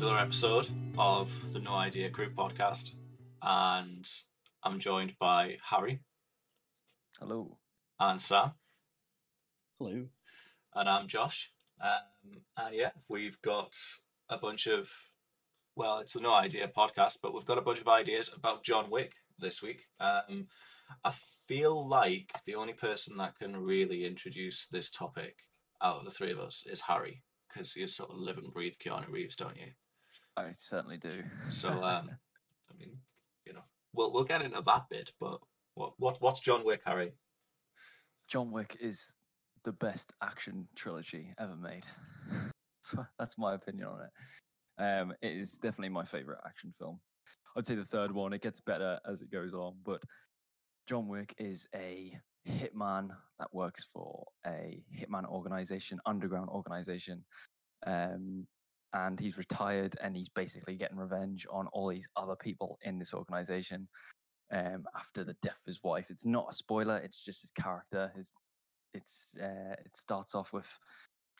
another episode of the No Idea Group podcast, and I'm joined by Harry Hello. and Sam, Hello. and I'm Josh. Um, and yeah, we've got a bunch of, well, it's the No Idea podcast, but we've got a bunch of ideas about John Wick this week. Um, I feel like the only person that can really introduce this topic out of the three of us is Harry, because you sort of live and breathe Keanu Reeves, don't you? I certainly do. So, um, I mean, you know, we'll we'll get into that bit, but what what what's John Wick, Harry? John Wick is the best action trilogy ever made. That's my opinion on it. Um, it is definitely my favorite action film. I'd say the third one. It gets better as it goes on, but John Wick is a hitman that works for a hitman organization, underground organization. Um, and he's retired and he's basically getting revenge on all these other people in this organization um, after the death of his wife. It's not a spoiler. It's just his character. His it's uh, it starts off with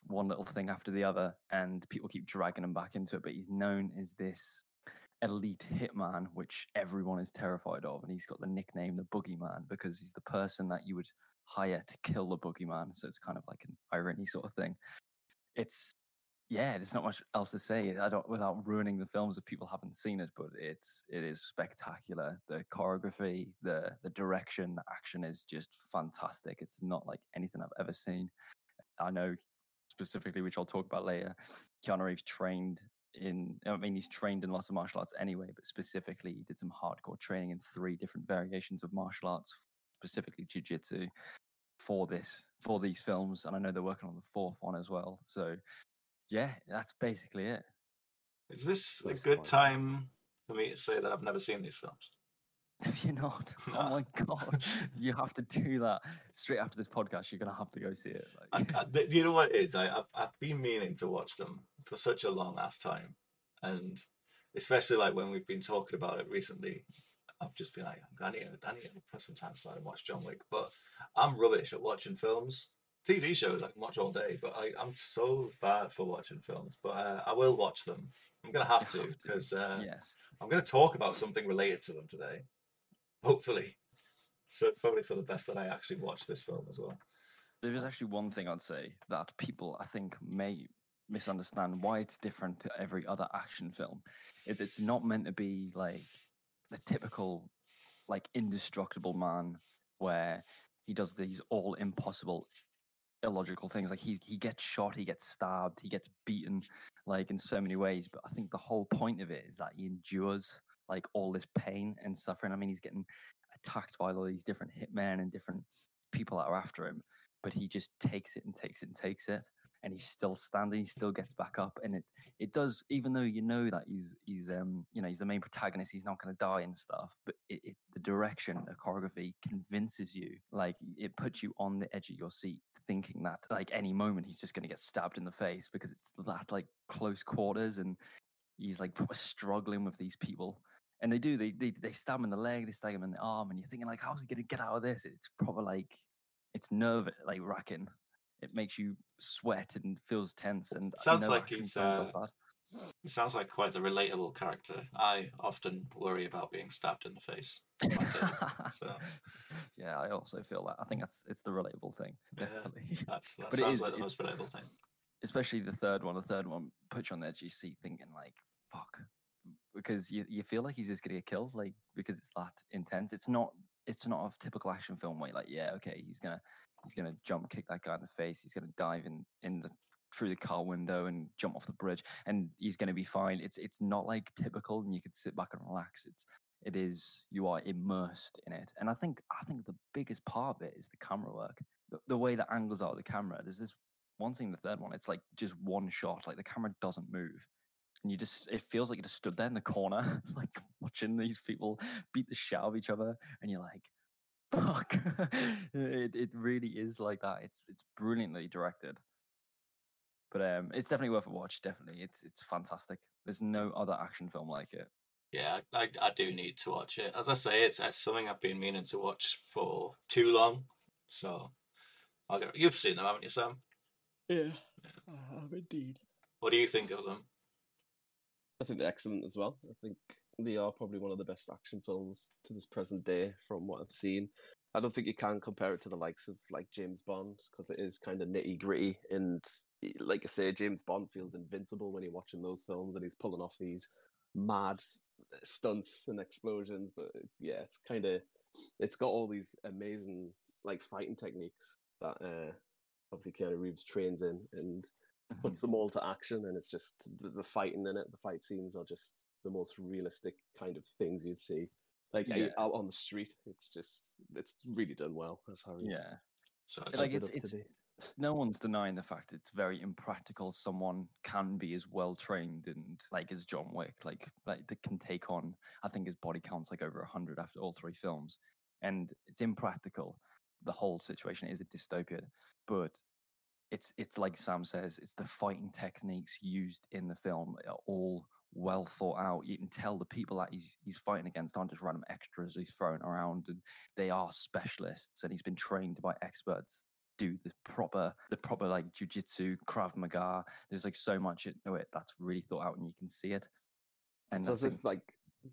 one little thing after the other, and people keep dragging him back into it. But he's known as this elite hitman, which everyone is terrified of, and he's got the nickname the Boogeyman because he's the person that you would hire to kill the Boogeyman. So it's kind of like an irony sort of thing. It's yeah, there's not much else to say. I don't without ruining the films if people haven't seen it, but it's it is spectacular. The choreography, the the direction, the action is just fantastic. It's not like anything I've ever seen. I know specifically, which I'll talk about later. Keanu Reeves trained in. I mean, he's trained in lots of martial arts anyway, but specifically, he did some hardcore training in three different variations of martial arts, specifically jiu-jitsu for this for these films and i know they're working on the fourth one as well so yeah, that's basically it. Is this a good time for me to say that I've never seen these films? If you're not, oh my god, you have to do that straight after this podcast. You're gonna have to go see it. I, Like, I, th- you know what it is? I, I've, I've been meaning to watch them for such a long ass time, and especially like when we've been talking about it recently, I've just been like, I need, to- I need to put some time aside and watch John Wick. But I'm rubbish at watching films. TV shows I can watch all day, but I, I'm so bad for watching films. But uh, I will watch them. I'm gonna have to because uh, yes, I'm going to talk about something related to them today. Hopefully. So probably for the best that I actually watch this film as well. there is actually one thing I'd say that people I think may misunderstand why it's different to every other action film. Is it's not meant to be like the typical, like indestructible man where he does these all impossible illogical things like he he gets shot he gets stabbed he gets beaten like in so many ways but i think the whole point of it is that he endures like all this pain and suffering. I mean he's getting attacked by all these different hitmen and different people that are after him but he just takes it and takes it and takes it and he's still standing he still gets back up and it it does even though you know that he's he's um you know he's the main protagonist he's not going to die and stuff but it, it the direction the choreography convinces you like it puts you on the edge of your seat thinking that like any moment he's just going to get stabbed in the face because it's that like close quarters and he's like struggling with these people. And they do they, they they stab him in the leg they stab him in the arm and you're thinking like how's he going to get out of this? It's proper like it's nerve like racking it makes you sweat and feels tense and Sounds like he's, uh. He sounds like quite a relatable character. I often worry about being stabbed in the face. so yeah, I also feel that. I think that's it's the relatable thing, Yeah. definitely. that's, that But sounds is- like the most relatable thing. Especially the third one. The third one puts you on the edge You see, thinking like, "Fuck," because you you feel like he's just gonna get killed, like because it's that intense. It's not. It's not a typical action film where you're like, yeah, okay, he's gonna he's gonna jump, kick that guy in the face. He's gonna dive in in the through the car window and jump off the bridge, and he's gonna be fine. It's it's not like typical, and you could sit back and relax. It's it is you are immersed in it and i think i think the biggest part of it is the camera work the, the way the angles are the camera there's this one thing the third one it's like just one shot like the camera doesn't move and you just it feels like you just stood there in the corner like watching these people beat the shit out of each other and you're like fuck it, it really is like that it's it's brilliantly directed but um it's definitely worth a watch definitely it's it's fantastic there's no other action film like it Yeah, I, I, I do need to watch it. As I say, it's, it's something I've been meaning to watch for too long. So I'll get, you've seen them, haven't you, Sam? Yeah. I have indeed. What do you think of them? I think they're excellent as well. I think they are probably one of the best action films to this present day from what I've seen. I don't think you can compare it to the likes of like James Bond because it is kind of nitty gritty and like I say, James Bond feels invincible when you're watching those films and he's pulling off these mad stunts and explosions. But yeah, it's kind of it's got all these amazing like fighting techniques that uh, obviously Keanu Reeves trains in and puts mm-hmm. them all to action, and it's just the, the fighting in it. The fight scenes are just the most realistic kind of things you'd see, like uh, Yeah. out on the street. It's just it's really done well. As Harry's Yeah. So It's it's, like it's it's no one's denying the fact it's very impractical someone can be as well trained and like as John Wick like like that can take on I think his body counts like over 100 after all three films and it's impractical the whole situation is a dystopia but it's it's like Sam says it's the fighting techniques used in the film are all well thought out you can tell the people that he's he's fighting against aren't just random extras he's throwing around and they are specialists and he's been trained by experts do the proper the proper like jujitsu, krav maga. There's like so much into it that's really thought out and you can see it. And as if like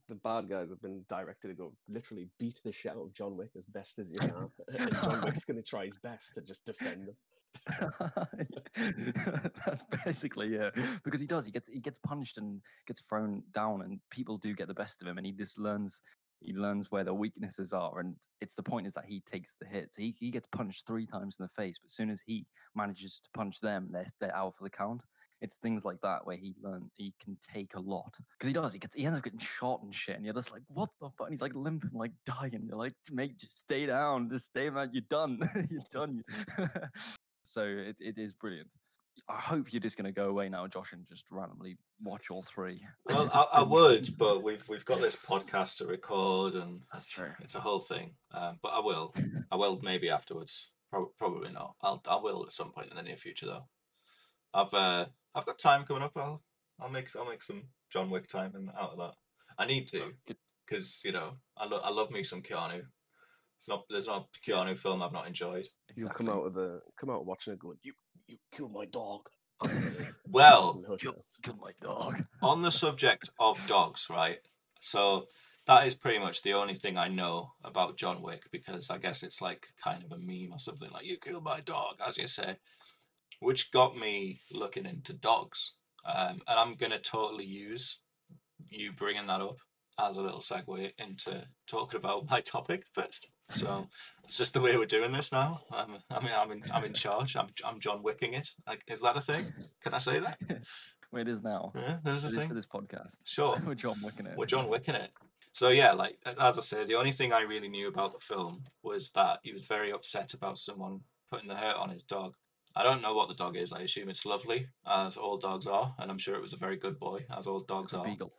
the bad guys have been directed to go literally beat the shit out of John Wick as best as you can, and John Wick's going to try his best to just defend them. that's basically yeah. Because he does, he gets he gets punched and gets thrown down, and people do get the best of him, and he just learns he learns where the weaknesses are, and it's the point is that he takes the hits. He he gets punched three times in the face, but as soon as he manages to punch them, they're they're out for the count. It's things like that where he learn he can take a lot because he does. He gets he ends up getting shot and shit, and you're just like, what the fuck? And he's like limping, like dying. You're like, mate, just stay down, just stay, man. You're done. you're done. so it, it is brilliant. I hope you're just going to go away now, Josh, and just randomly watch all three. well, I, I would, but we've we've got this podcast to record, and That's it's, true. it's a whole thing. Um, but I will, I will maybe afterwards. Prob- probably not. I'll I will at some point in the near future though. I've uh I've got time coming up. I'll I'll make I'll make some John Wick time and out of that. I need to because you know I lo- I love me some Keanu. It's not there's not a Keanu film I've not enjoyed. You'll come out of the come out watching it going, you you killed my dog. Well, And hush kill- my dog. on the subject of dogs, right? So that is pretty much the only thing I know about John Wick because I guess it's like kind of a meme or something like "you killed my dog," as you say, which got me looking into dogs. Um, and I'm gonna totally use you bringing that up as a little segue into talking about my topic first. So it's just the way we're doing this now. I'm, I mean, I'm in, I'm in charge. I'm, I'm John Wicking it. Like, is that a thing? Can I say that? Well, it is now. Yeah, there's a It is thing. for this podcast. Sure. We're John Wicking it. We're John Wick in it. So yeah, like as I said, the only thing I really knew about the film was that he was very upset about someone putting the hurt on his dog. I don't know what the dog is. I assume it's lovely, as all dogs are, and I'm sure it was a very good boy, as all dogs It's a are. beagle.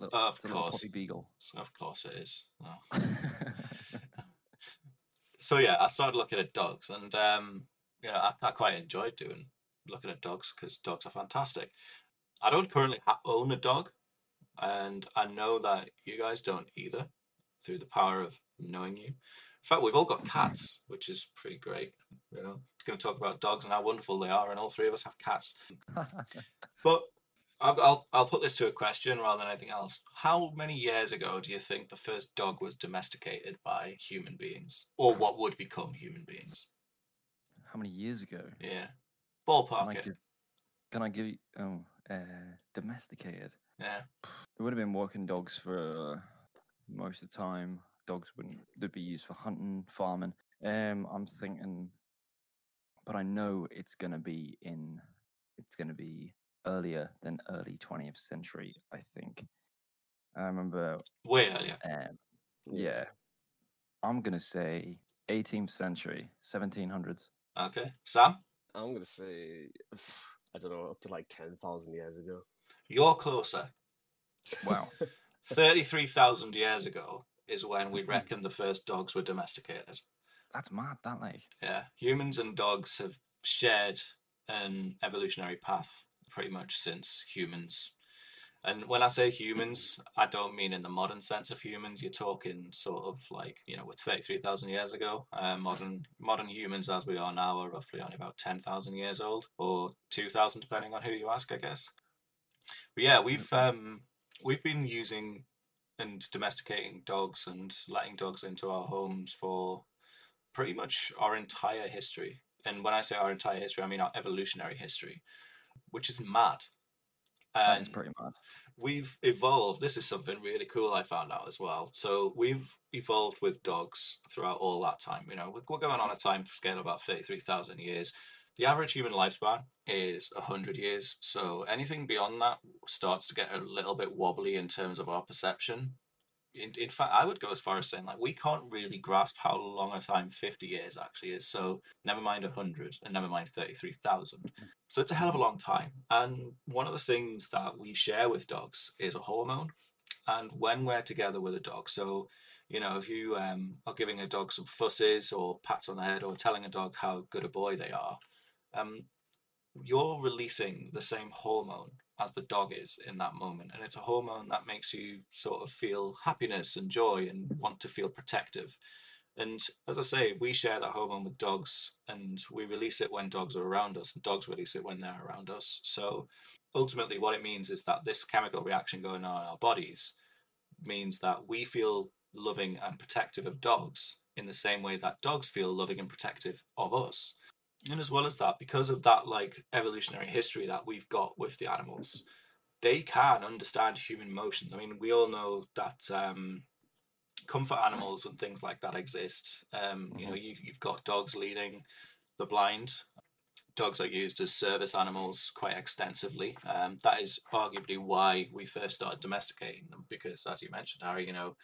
Little- Of it's course. beagle. Of course it is. Oh. So yeah, I started looking at dogs, and um, you know, I, I quite enjoyed doing looking at dogs because dogs are fantastic. I don't currently ha- own a dog, and I know that you guys don't either, through the power of knowing you. In fact, we've all got cats, which is pretty great. You know, going to talk about dogs and how wonderful they are, and all three of us have cats. But I'll, I'll put this to a question rather than anything else. How many years ago do you think the first dog was domesticated by human beings, or what would become human beings? How many years ago? Yeah, ballpark Can I it. give, can I give you oh uh, domesticated? Yeah, It would have been working dogs for uh, most of the time. Dogs wouldn't they'd be used for hunting, farming. Um, I'm thinking, but I know it's gonna be in. It's gonna be earlier than early 20th century. I think. I remember. way earlier. Um, yeah, I'm gonna say 18th century, 1700s. Okay, Sam, I'm gonna say I don't know up to like ten thousand years ago. you're closer. Wow. Thirty-three thousand years ago is when we reckon the first dogs were domesticated. That's mad. That like. Yeah, humans and dogs have shared an evolutionary path pretty much since humans. And when I say humans, I don't mean in the modern sense of humans. You're talking sort of like you know, what thirty-three thousand years ago. Uh, modern modern humans, as we are now, are roughly only about ten thousand years old, or two thousand, depending on who you ask, I guess. But yeah, we've um we've been using and domesticating dogs and letting dogs into our homes for pretty much our entire history. And when I say our entire history, I mean our evolutionary history, which is mad. That is um, pretty mad. we've evolved. This is something really cool I found out as well. So we've evolved with dogs throughout all that time. You know, we're we're going on a time scale of about 33,000 years. The average human lifespan is 100 years. So anything beyond that starts to get a little bit wobbly in terms of our perception. In, in fact, I would go as far as saying, like, we can't really grasp how long a time 50 years actually is. So never mind 100 and never mind 33,000. So it's a hell of a long time. And one of the things that we share with dogs is a hormone. And when we're together with a dog, so you know, if you um, are giving a dog some fusses or pats on the head or telling a dog how good a boy they are, um, you're releasing the same hormone as the dog is in that moment. And it's a hormone that makes you sort of feel happiness and joy and want to feel protective. And as I say, we share that hormone with dogs and we release it when dogs are around us, and dogs release it when they're around us. So ultimately, what it means is that this chemical reaction going on in our bodies means that we feel loving and protective of dogs in the same way that dogs feel loving and protective of us. And as well as that, because of that like evolutionary history that we've got with the animals, they can understand human emotions. I mean, we all know that um, comfort animals and things like that exist. Um, You know, you, you've got dogs leading the blind. Dogs are used as service animals quite extensively. Um, that is arguably why we first started domesticating them, because as you mentioned, Harry, you know,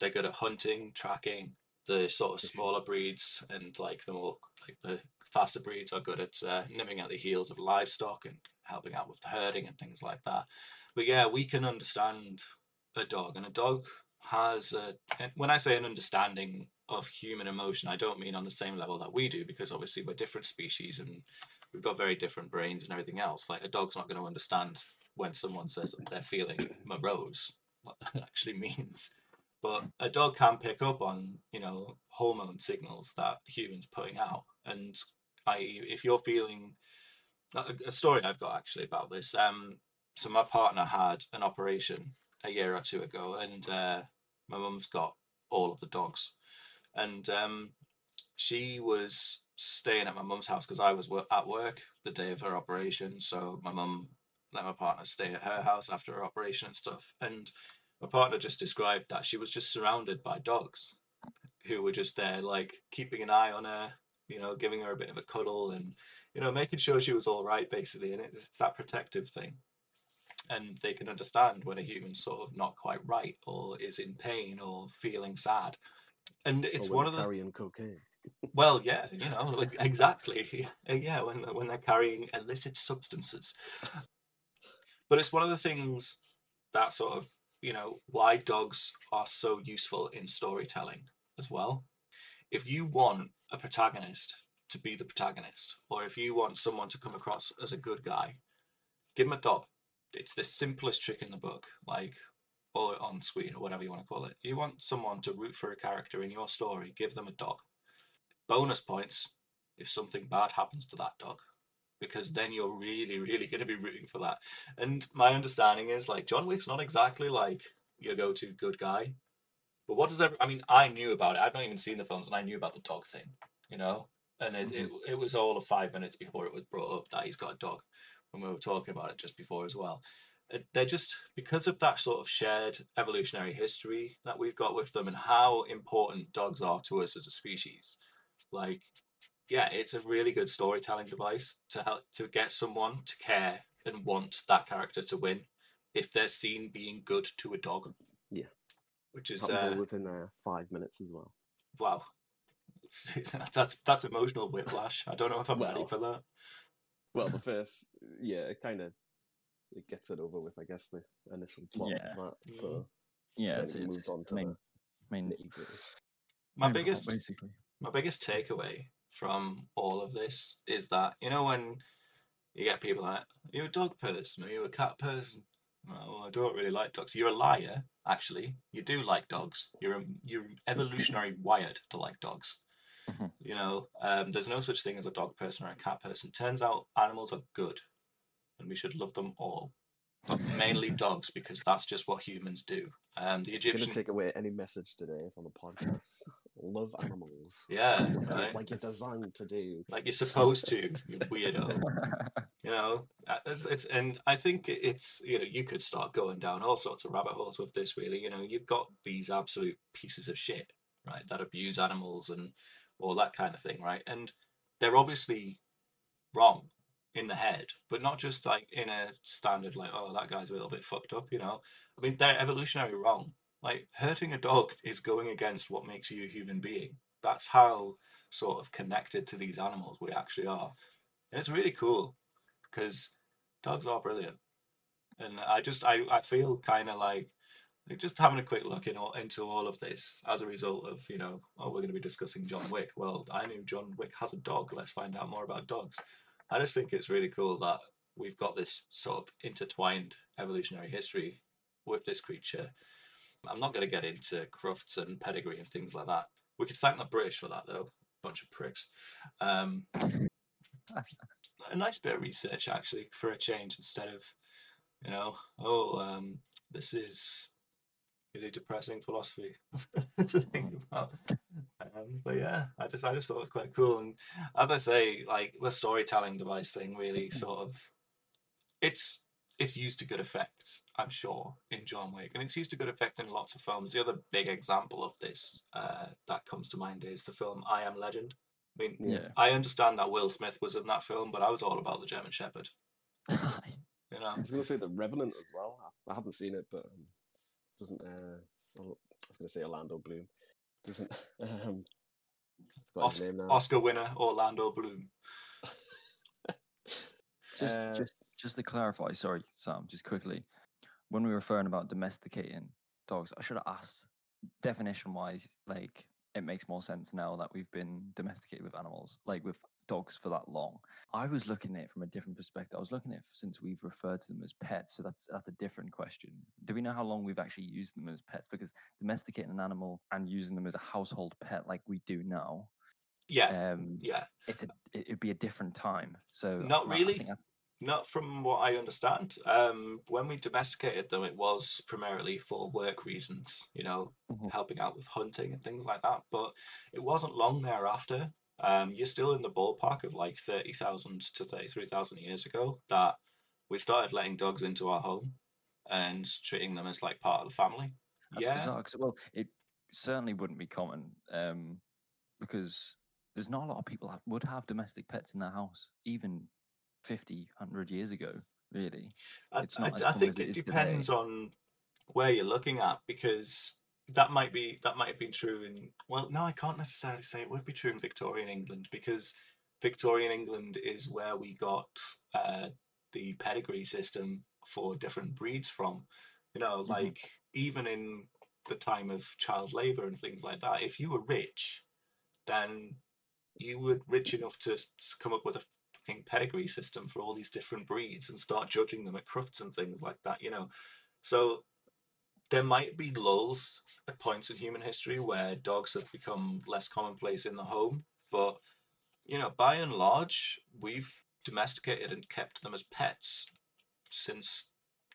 they're good at hunting, tracking. The sort of smaller breeds and like the more like the faster breeds are good at uh, nipping at the heels of livestock and helping out with the herding and things like that. But yeah, we can understand a dog, and a dog has a. When I say an understanding of human emotion, I don't mean on the same level that we do, because obviously we're different species and we've got very different brains and everything else. Like a dog's not going to understand when someone says they're feeling morose, what that actually means. But a dog can pick up on, you know, hormone signals that humans putting out. And I, if you're feeling a, story I've got actually about this. Um, so my partner had an operation a year or two ago, and uh, my mum's got all of the dogs, and um, she was staying at my mum's house because I was at work the day of her operation. So my mum let my partner stay at her house after her operation and stuff. And my partner just described that she was just surrounded by dogs who were just there, like keeping an eye on her, you know, giving her a bit of a cuddle and, you know, making sure she was all right, basically. And it's that protective thing. And they can understand when a human's sort of not quite right or is in pain or feeling sad. And it's one of the carrying cocaine. well, yeah, you know, like, exactly. Yeah, when when they're carrying illicit substances. But it's one of the things that sort of, you know, why dogs are so useful in storytelling as well. If you want a protagonist to be the protagonist, or if you want someone to come across as a good guy, give them a dog. It's the simplest trick in the book, like or on screen or whatever you want to call it. You want someone to root for a character in your story, give them a dog bonus points if something bad happens to that dog because then you're really really going to be rooting for that and my understanding is like john wick's not exactly like your go-to good guy but what does every, i mean i knew about it. I've not even seen the films and i knew about the dog thing you know? And it, it, mm-hmm. it was all of five minutes before it was brought up that he's got a dog. When we were talking about it just before as well. They're just because of that sort of shared evolutionary history that we've got with them and how important dogs are to us as a species like yeah it's a really good storytelling device to help to get someone to care and want that character to win if they're seen being good to a dog. Which is That was uh, all within uh, five minutes as well. wow that's that's emotional whiplash i don't know if i'm ready for that Well, the first, yeah, it kind of it gets it over with, I guess, the initial plot Yeah. of that. So Yeah, then it's, it moves on to main, the main, nitty-gritty. my main plot, biggest basically. my biggest takeaway from all of this is that you know when you get people like you're a dog person or you're a cat person oh i don't really like dogs. You're a liar actually. You do like dogs. You're you're evolutionary wired to like dogs. Mhm. you know um, there's no such thing as a dog person or a cat person. Turns out animals are good and we should love them all mainly dogs because that's just what humans do. Um, the I'm gonna Egyptian, take away any message today from the podcast. Love animals. yeah, Like, right? like you're designed to do. like you're supposed to, you weirdo. you know uh, it's, it's and i think it's you know you could start going down all sorts of rabbit holes with this really you know you've got these absolute pieces of shit right that abuse animals and all that kind of thing right and they're obviously wrong in the head but not just like in a standard like oh that guy's a little bit fucked up you know? I mean they're evolutionary wrong. Like hurting a dog is going against what makes you a human being. That's how sort of connected to these animals we actually are. And it's really cool because dogs are brilliant. And i just i, I feel kind of like just having a quick look in all, into all of this as a result of you know oh we're going to be discussing john wick. Well i knew john wick has a dog. Let's find out more about dogs i just think it's really cool that we've got this sort of intertwined evolutionary history with this creature. I'm not going to get into crufts and pedigree and things like that. We could thank the british for that though. Bunch of pricks. Um, a nice bit of research actually for a change instead of you know oh um this is really depressing philosophy to think about. Um, but yeah i just i just thought it was quite cool. And as i say like the storytelling device thing really sort of it's it's used to good effect i'm sure in john wick. And it's used to good effect in lots of films. The other big example of this uh, that comes to mind is the film i am legend. I mean yeah. I understand that Will Smith was in that film, but I was all about the German Shepherd. You know, I was gonna say the Revenant as well. I, I haven't seen it, but um, doesn't. Uh, I was gonna say Orlando Bloom. Doesn't. Um, forgot Oscar, name now. Oscar winner Orlando Bloom. Just, Uh, just, just to clarify, sorry, Sam, just quickly, when we were referring about domesticating dogs, I should have asked definition-wise. Like, it makes more sense now that we've been domesticated with animals, like with dogs for that long. I was looking at it from a different perspective. I was looking at it since we've referred to them as pets, so that's that's a different question. Do we know how long we've actually used them as pets? Because domesticating an animal and using them as a household pet, like we do now, Yeah, um, yeah. it's a it, it'd be a different time. So Not I- really. I- Not from what I understand. Um, when we domesticated them, it was primarily for work reasons. You know, Mhm. helping out with hunting and things like that. But it wasn't long thereafter. Um, you're still in the ballpark of like thirty thousand to thirty-three thousand years ago that we started letting dogs into our home and treating them as like part of the family. That's yeah, bizarre. well, it certainly wouldn't be common um, because there's not a lot of people that would have domestic pets in their house, even 50, 100 years ago, really. I, It's I- I think it it is today. depends on where you're looking at because that might be that might have been true in well no I can't necessarily say it would be true in Victorian England because Victorian England is where we got uh, the pedigree system for different breeds from you know Mhm. like even in the time of child labor and things like that if you were rich then you were rich enough to come up with a fucking pedigree system for all these different breeds and start judging them at crufts and things like that, you know. So there might be lulls at points in human history where dogs have become less commonplace in the home, but you know, by and large, we've domesticated and kept them as pets since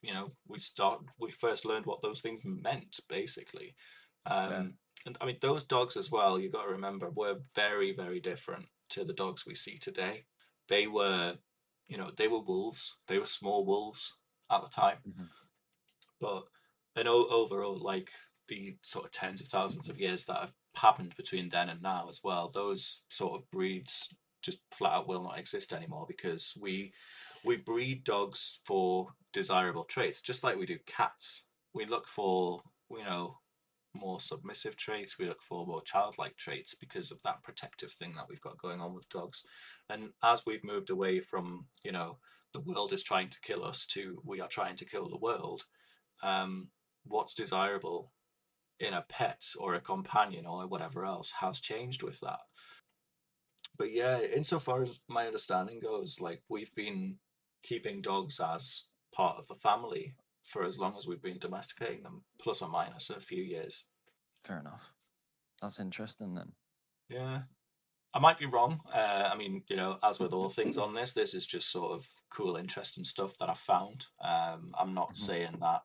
you know we start we first learned what those things meant basically. Um and i mean those dogs as well you got to remember were very very different to the dogs we see today. They were you know they were wolves. They were small wolves at the time. Mhm. but and o- overall like the sort of tens of thousands of years that have happened between then and now as well those sort of breeds just flat out will not exist anymore because we we breed dogs for desirable traits just like we do cats. We look for you know more submissive traits we look for more childlike traits because of that protective thing that we've got going on with dogs. And as we've moved away from you know the world is trying to kill us to we are trying to kill the world um, what's desirable in a pet or a companion or whatever else has changed with that but yeah insofar as my understanding goes like we've been keeping dogs as part of the family for as long as we've been domesticating them plus or minus a few years Fair enough. That's interesting then. yeah I might be wrong. Uh, I mean, you know, as with all things on this, this is just sort of cool, interesting stuff that I found. Um, I'm not Mhm. saying that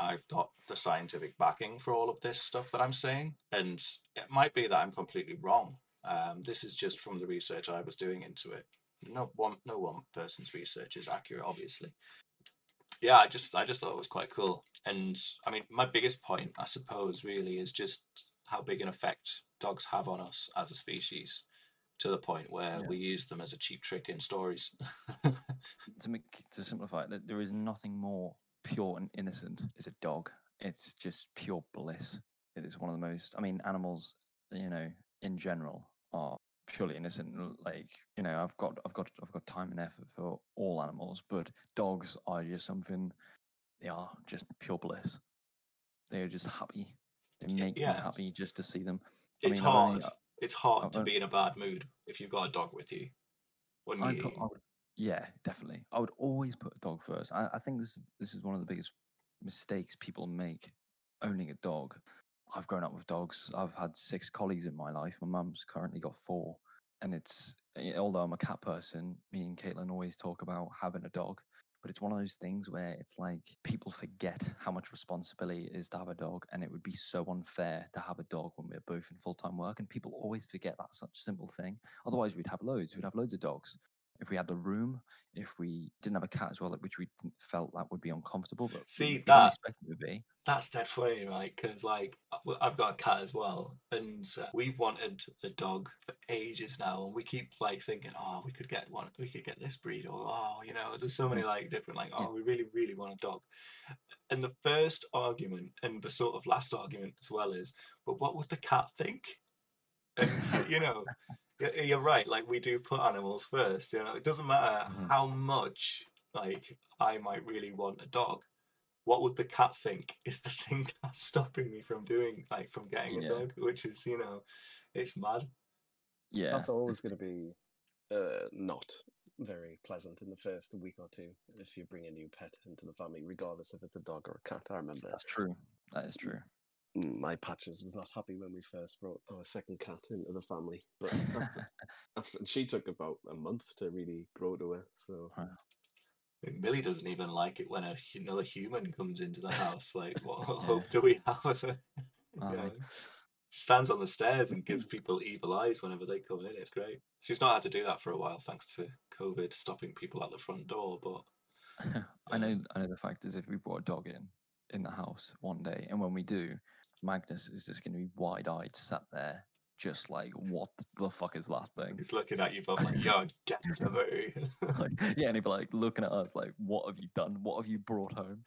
I've got the scientific backing for all of this stuff that I'm saying, and it might be that I'm completely wrong. Um, this is just from the research I was doing into it. No one, no one person's research is accurate, obviously. Yeah, I just, I just thought it was quite cool, and I mean, my biggest point, I suppose, really is just how big an effect dogs have on us as a species to the point where Yeah. we use them as a cheap trick in stories. to make to simplify it, there is nothing more pure and innocent as a dog. It's just pure bliss. It is one of the most. I mean, animals, you know, in general, are purely innocent. Like you know, I've got, I've got, I've got time and effort for all animals, but dogs are just something. They are just pure bliss. They are just happy. They make me happy just to see them. I it's mean, not only- hard. Uh, it's hard to I- be in a bad mood if you've got a dog with you. Wouldn't I'd you? put, I would, yeah, definitely. I would always put a dog first. I, I think this this is one of the biggest mistakes people make owning a dog. I've grown up with dogs. I've had six collies in my life. My mum's currently got four, and it's eh, although I'm a cat person, me and Caitlin always talk about having a dog. But it's one of those things where it's like people forget how much responsibility it is to have a dog, and it would be so unfair to have a dog when we're both in full time work. And people always forget that such simple thing. Otherwise, we'd have loads. We'd have loads of dogs if we had the room, if we didn't have a cat as well, which we felt that would be uncomfortable. But See, that- expect it to be. That's dead funny, right? Because like well, I've got a cat as well, and uh, we've wanted a dog for ages now, and we keep like thinking, oh, we could get one, we could get this breed, or oh, you know, there's so many like different like, oh, we really, really want a dog. And the first argument, and the sort of last argument as well, is, but what would the cat think? And you know, you're right. Like we do put animals first. You know, it doesn't matter Mhm. how much like I might really want a dog what would the cat think is the thing that's stopping me from doing like from getting a dog which is you know it's mad Yeah, That's always going to be uh, not very pleasant in the first week or two if you bring a new pet into the family, regardless if it's a dog or a cat. I remember that's true. That is true. My patches was not happy when we first brought our second cat into the family, but after, after, she took about a month to really grow to her. So I mean, millie doesn't even like it when a, another human comes into the house like what Yeah. hope do we have of her Aye. You know, she stands on the stairs and gives people evil eyes whenever they come in it's great she's not had to do that for a while thanks to covid stopping people at the front door but I know. I know. The fact is, if we brought a dog in in the house one day, and when we do, Magnus is just going to be wide-eyed, sat there, just like, "What the fuck is that thing?" he's looking at you both like you're dead to me like, yeah, and he'd be like looking at us like, "What have you done? What have you brought home?"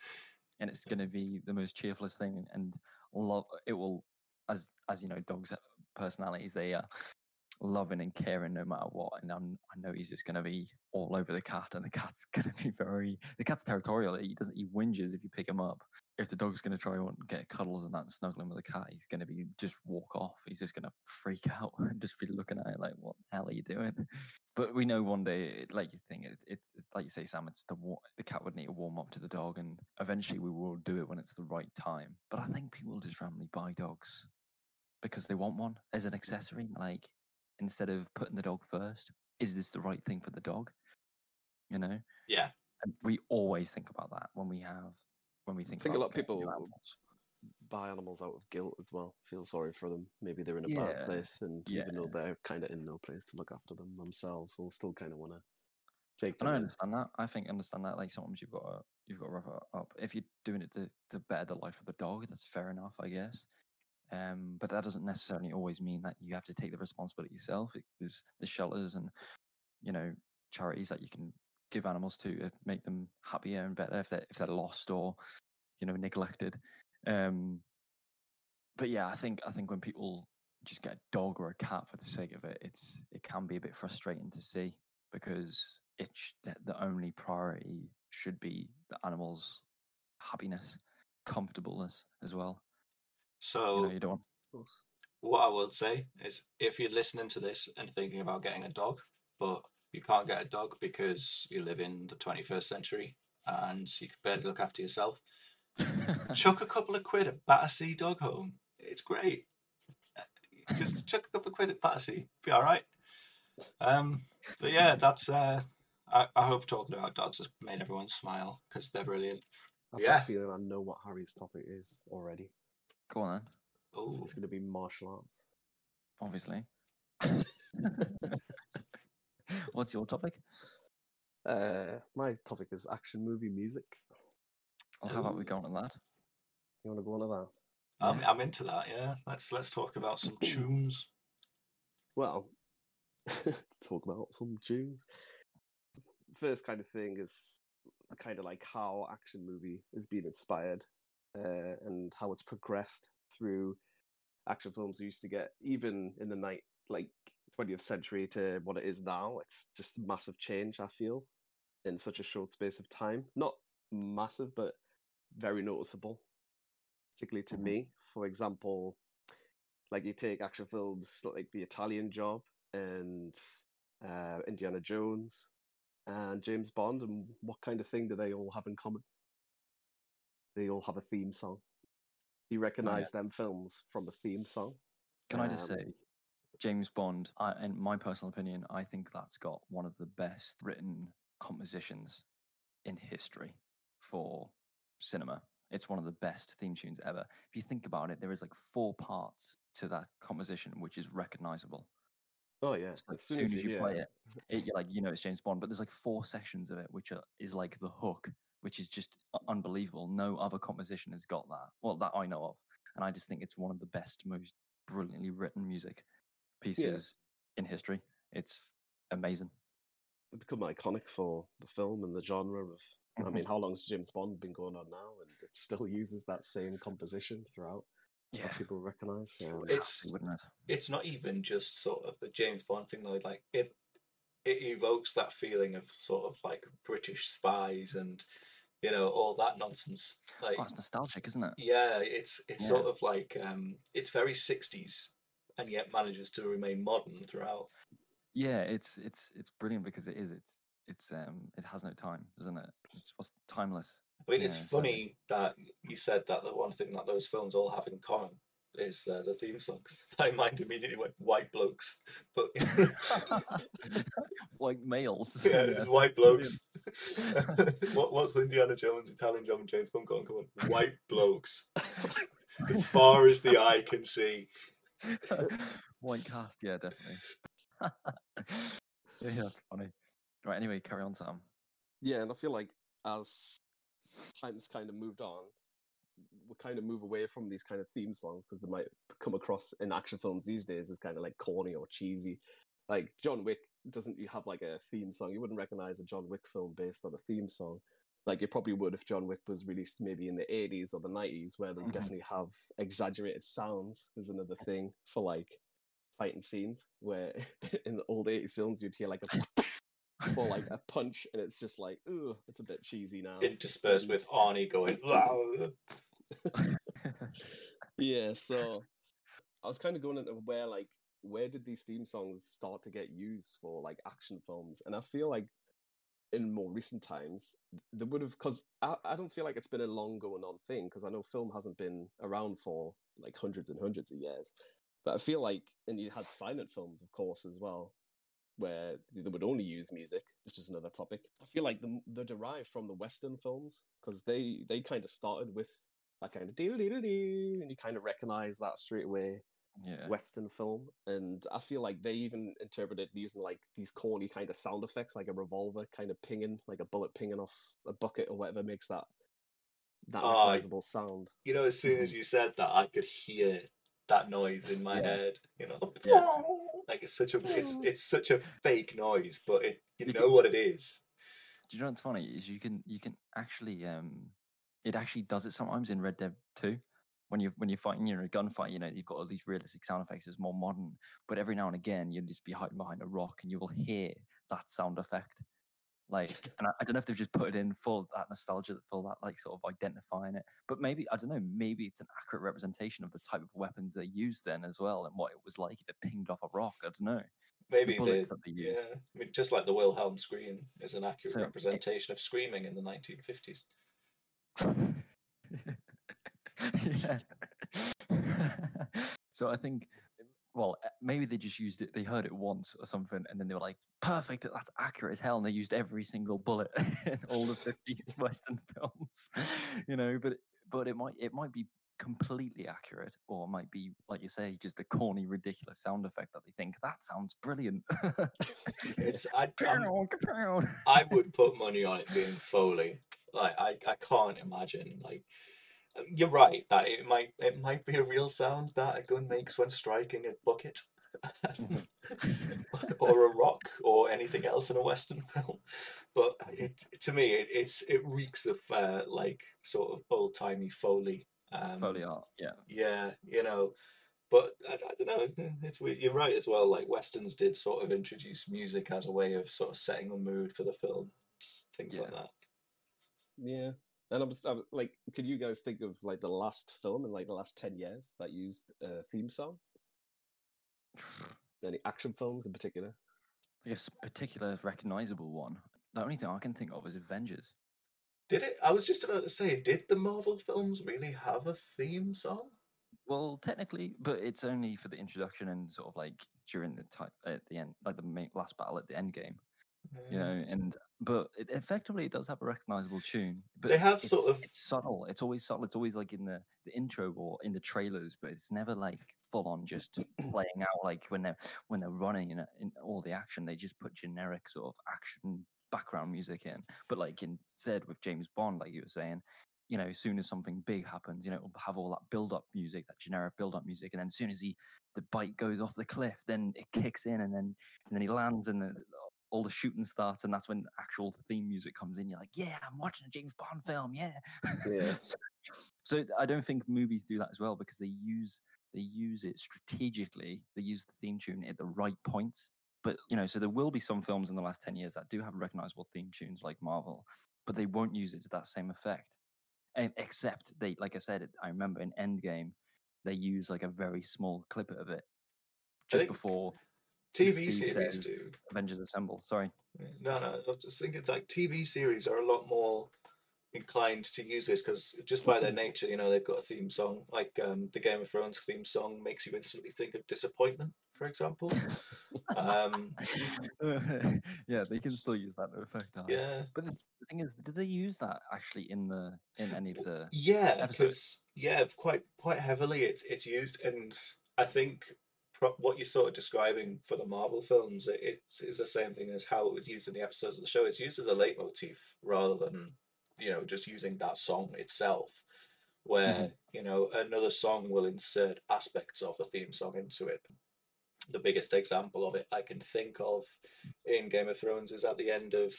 And it's going to be the most cheerfulest thing, and love. It will, as as you know, dogs' personalities. They are loving and caring no matter what. And I'm, I know he's just going to be all over the cat, and the cat's going to be very. The cat's territorial. He doesn't. He whinges if you pick him up. If the dog's going to try and get cuddles and that, and snuggling with the cat, he's going to be just walk off. He's just going to freak out and just be looking at it like, "What the hell are you doing?" But we know one day, it- like you think, it, it's it's like you say, Sam. It's the the cat would need to warm up to the dog, and eventually we will do it when it's the right time. But I think people just randomly buy dogs because they want one as an accessory. Like instead of putting the dog first, is this the right thing for the dog? You know, yeah and we always think about that when we have when we think. think a lot of people animals. buy animals out of guilt as well. Feel sorry for them. Maybe they're in a bad place, and even though they're kind of in no place to look after them themselves, they'll still kind of want to take And them. I in. understand that. I think understand that. Like sometimes you've got to you've got to rough it up. If you're doing it to, to better the life of the dog, that's fair enough, I guess. Um, but that doesn't necessarily always mean that you have to take the responsibility yourself. It- There's the shelters and you know charities that you can give animals to to make them happier and better if they're if they're lost or you know neglected. Um, but yeah, I think I think when people just get a dog or a cat for the sake of it, it's it can be a bit frustrating to see because it's sh- the, only priority should be the animal's happiness, comfortableness as well. so You know, you don't. Want, Of course. what I would say is if you're listening to this and thinking about getting a dog, but you can't get a dog because you live in the 21st century and you can barely look after yourself, chuck a couple of quid at Battersea Dog Home. It's great. Uh, Just chuck a couple of quid at Battersea. Be all right. Um, but yeah, that's. Uh, I, I hope talking about dogs has made everyone smile because they're brilliant. I've Yeah. got a feeling I know what Harry's topic is already. Go on then. Oh, It's going to be martial arts. Obviously. What's your topic? Uh, my topic is action movie music. Well, how about we go on to that? You want to go on to that? I'm, I'm into that. Yeah, let's let's talk about some tunes. Well, talk about some tunes. First kind of thing is kind of like how action movie is being inspired uh, and how it's progressed through action films we used to get, even in the night like 20th century to what it is now. It's just a massive change, I feel, in such a short space of time. Not massive, but very noticeable, particularly to Mhm. me. For example, like you take action films like The Italian Job and uh, Indiana Jones and James Bond, and what kind of thing do they all have in common? They all have a theme song. You recognize them films from a theme song. Can I just Um, say, James Bond, I, in my personal opinion, I think that's got one of the best written compositions in history for cinema. It's one of the best theme tunes ever. If you think about it, there is like four parts to that composition, which is recognizable. Oh yeah, So as soon as you play it, it, you're like you know it's James Bond, but there's like four sections of it which are, is like the hook, which is just unbelievable. No other composition has got that. Well, that I know of, and I just think it's one of the best, most brilliantly written music pieces in history. It's amazing. It become iconic for the film and the genre of. I Mhm. mean, how long's James Bond been going on now, and it still uses that same composition throughout. Yeah, that people recognize. Um, It's wouldn't it? it's not even just sort of a James Bond thing though. Like it, it evokes that feeling of sort of like British spies and you know all that nonsense. Like Oh, it's nostalgic, isn't it? yeah, it's it's Yeah. sort of like um, it's very sixties and yet manages to remain modern throughout. Yeah, it's it's it's brilliant because it is. It's it's um it has no time, doesn't it? It's what's timeless. I mean, it's Yeah, so- funny that you said that the one thing that those films all have in common is uh, the theme songs. My mind immediately went white blokes, but White males. yeah, it's white blokes. what what's Indiana Jones, Italian Job, and James Bond got in common? White blokes, as far as the eye can see. White cast, yeah, definitely. yeah, that's funny. Right, anyway, carry on, Sam. yeah, and I feel like as times kind of moved on, we kind of move away from these kind of theme songs because they might come across in action films these days as kind of like corny or cheesy. Like John Wick doesn't you have like a theme song? You wouldn't recognize a John Wick film based on a theme song. Like you probably would if John Wick was released maybe in the 80s or the 90s, where they Mhm. definitely have exaggerated sounds. Is another thing for like fighting scenes where in the old 80s films you'd hear like a or like a punch, and it's just like, ooh, it's a bit cheesy now. Interspersed with Arnie going, yeah, so I was kind of going into where like where did these theme songs start to get used for like action films, and I feel like in more recent times they would have because I, I don't feel like it's been a long going on thing because I know film hasn't been around for like hundreds and hundreds of years, but I feel like and you had silent films of course as well where they would only use music, which is another topic. I feel like the, they're derived from the Western films because they they kind of started with that kind of doo doo doo doo, and you kind of recognize that straight away yeah. Western film. And I feel like they even interpreted using like these corny kind of sound effects, like a revolver kind of pinging, like a bullet pinging off a bucket or whatever makes that that Oh, recognizable sound. You know, as soon as you said that, I could hear that noise in my Yeah. head. You know, Yeah. like it's such a it's it's such a fake noise, but it you You know can- what it is. Do you know what's funny is you can you can actually um it actually does it sometimes in Red Dead 2. When you when you're fighting, you know, a gunfight, you know, you've got all these realistic sound effects. It's more modern, but every now and again, you'll just be hiding behind a rock, and you will hear that sound effect. Like, and I, I don't know if they've just put it in for that nostalgia, for that like sort of identifying it. But maybe I don't know. Maybe it's an accurate representation of the type of weapons they used then as well, and what it was like if it pinged off a rock. I don't know. Maybe the they yeah. I mean, just like the Wilhelm scream is an accurate So it- representation of screaming in the 1950s. yeah. so I think, well, maybe they just used it. They heard it once or something, and then they were like, "Perfect, that's accurate as hell." And they used every single bullet in all of the these Western films, you know. But but it might it might be completely accurate, or it might be like you say, just a corny, ridiculous sound effect that they think that sounds brilliant. It's I, I'm- Kapow, kapow. I would put money on it being Foley. Like I, I can't imagine. Like you're right that it might it might be a real sound that a gun makes when striking a bucket. or a rock or anything else in a western film but it, to me it, it's it reeks of uh, like sort of old timey foley um, Foley art, yeah. yeah, you know, but I, I don't know. It's weird. You're right as well. Like westerns did sort of introduce music as a way of sort of setting the mood for the film, things like that. Yeah. And I'm, just, I'm like, could you guys think of like the last film in like the last 10 years that used a theme song? Any action films in particular? I guess particular recognizable one. The only thing I can think of is Avengers. Did it? I was just about to say, did the Marvel films really have a theme song? Well, technically, but it's only for the introduction and sort of like during the time at the end, like the main, last battle at the end game, you Mm. know. And but it, effectively, it does have a recognizable tune. But They have sort of- it's subtle. It's always subtle. It's always like in the the intro or in the trailers, but it's never like full on just playing out like when they're when they're running in, in all the action. They just put generic sort of action background music in. But like instead with James Bond, like you were saying, you know, as soon as something big happens, you know, it'll have all that build up music, that generic build up music, and then as soon as he the bike goes off the cliff, then it kicks in, and then and then he lands, and then all the shooting starts, and that's when actual theme music comes in. You're like, yeah, I'm watching a James Bond film, yeah. Yeah. so, so I don't think movies do that as well because they use they use it strategically. They use the theme tune at the right points. But you know, so there will be some films in the last ten years that do have recognizable theme tunes like Marvel, but they won't use it to that same effect. And except they, like I said, I remember in Endgame, they use like a very small clip of it just think before TV Steve series do. Avengers Assemble. Sorry. No, no. I was just thinking like TV series are a lot more inclined to use this because just by their nature, you know, they've got a theme song. Like um, the Game of Thrones theme song makes you instantly think of disappointment, for example. um, yeah, they can still use that effect. Yeah, But the, thing is, did they use that actually in the in any of the? yeah, episodes? yeah, quite quite heavily it's it's used, and I think what you're sort of describing for the Marvel films, it, it's the same thing as how it was used in the episodes of the show. It's used as a leitmotif rather than you know just using that song itself. Where mm-hmm. you know another song will insert aspects of the theme song into it. The biggest example of it I can think of in Game of Thrones is at the end of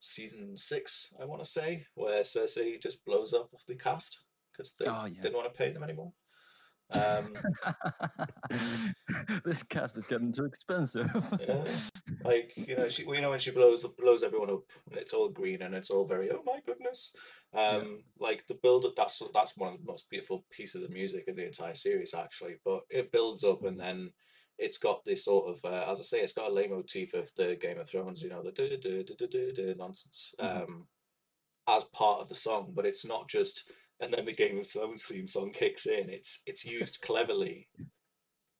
season six, I want to say, where Cersei just blows up the cast because they Oh, yeah. didn't want to pay them anymore. Um, this cast is getting too expensive. yeah, like you know, she you know when she blows blows everyone up and it's all green and it's all very oh my goodness. Um, like the build up that's that's one of the most beautiful pieces of the music in the entire series actually. But it builds up and then it's got this sort of uh, as I say, it's got a leitmotif of the Game of Thrones, you know, the duh, duh, duh, duh, duh nonsense Mhm. um, as part of the song, but it's not just. And then the Game of Thrones theme song kicks in. It's it's used cleverly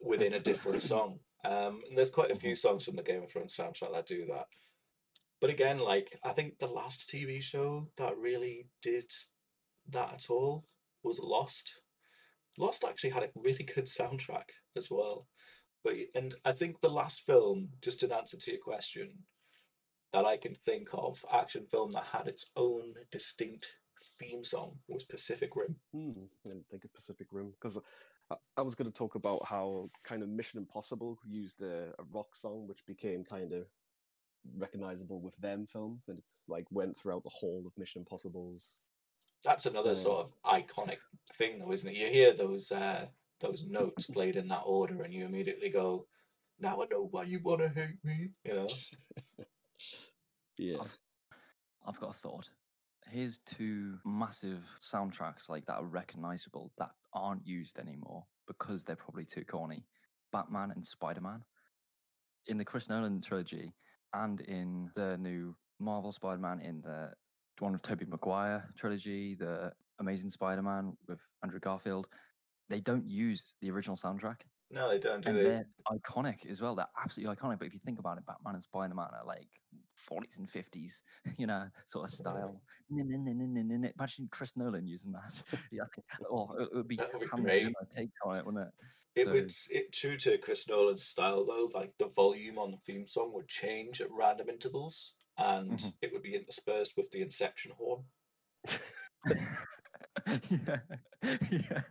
within a different song. Um, and there's quite a few songs from the Game of Thrones soundtrack that do that. But again, like I think the last TV show that really did that at all was Lost. Lost actually had a really good soundtrack as well. But and I think the last film, just in answer to your question, that I can think of, action film that had its own distinct theme song was Pacific Rim. Hmm, I didn't think of Pacific Rim because I, I was going to talk about how kind of Mission Impossible used a, a rock song, which became kind of recognizable with them films, and it's like went throughout the whole of Mission Impossible's. That's another Yeah. sort of iconic thing, though, isn't it? You hear those uh, those notes played in that order, and you immediately go, "Now I know why you want to hate me." You know? Yeah, I've got a thought. Here's two massive soundtracks like that are recognizable that aren't used anymore because they're probably too corny. Batman and Spider Man. In the Chris Nolan trilogy and in the new Marvel Spider Man in the one of Tobey Maguire trilogy, the Amazing Spider Man with Andrew Garfield, they don't use the original soundtrack. No, they don't, do and they? they're iconic as well. They're absolutely iconic. But if you think about it, Batman and Spider Man are like 40s and 50s, you know, sort of style. Imagine Chris Nolan using that. yeah, oh, it would be, That would be great. Take on it, wouldn't it? It So- would it true to Chris Nolan's style though, like the volume on the theme song would change at random intervals and Mhm. it would be interspersed with the Inception horn. yeah, yeah.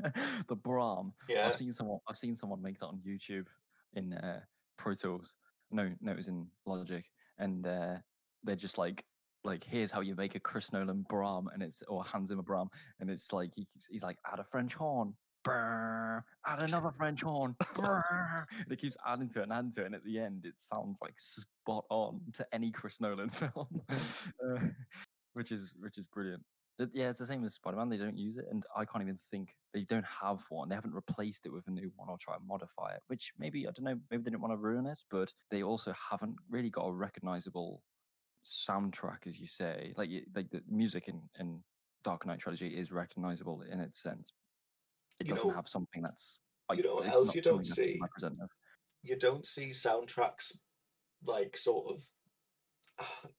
The Brahm. Yeah. I've seen someone. I've seen someone make that on YouTube in uh, Pro Tools. No, no, it was in Logic, and uh, they're just like, like, here's how you make a Chris Nolan Brahm, and it's or Hans Zimmer Brahm, and it's like he keeps, he's like, add a French horn. Brr, add another French horn. Brr, and it keeps adding to it and adding to it, and at the end, it sounds like spot on to any Chris Nolan film, uh, which is which is brilliant. Yeah, it's the same as Spider Man. They don't use it, and I can't even think they don't have one. They haven't replaced it with a new one or try and modify it. Which maybe I don't know. Maybe they didn't want to ruin it, but they also haven't really got a recognizable soundtrack, as you say. Like like the music in in Dark Knight trilogy is recognizable in its sense. It You doesn't know- have something that's. you know else you don't see? You don't see soundtracks like sort of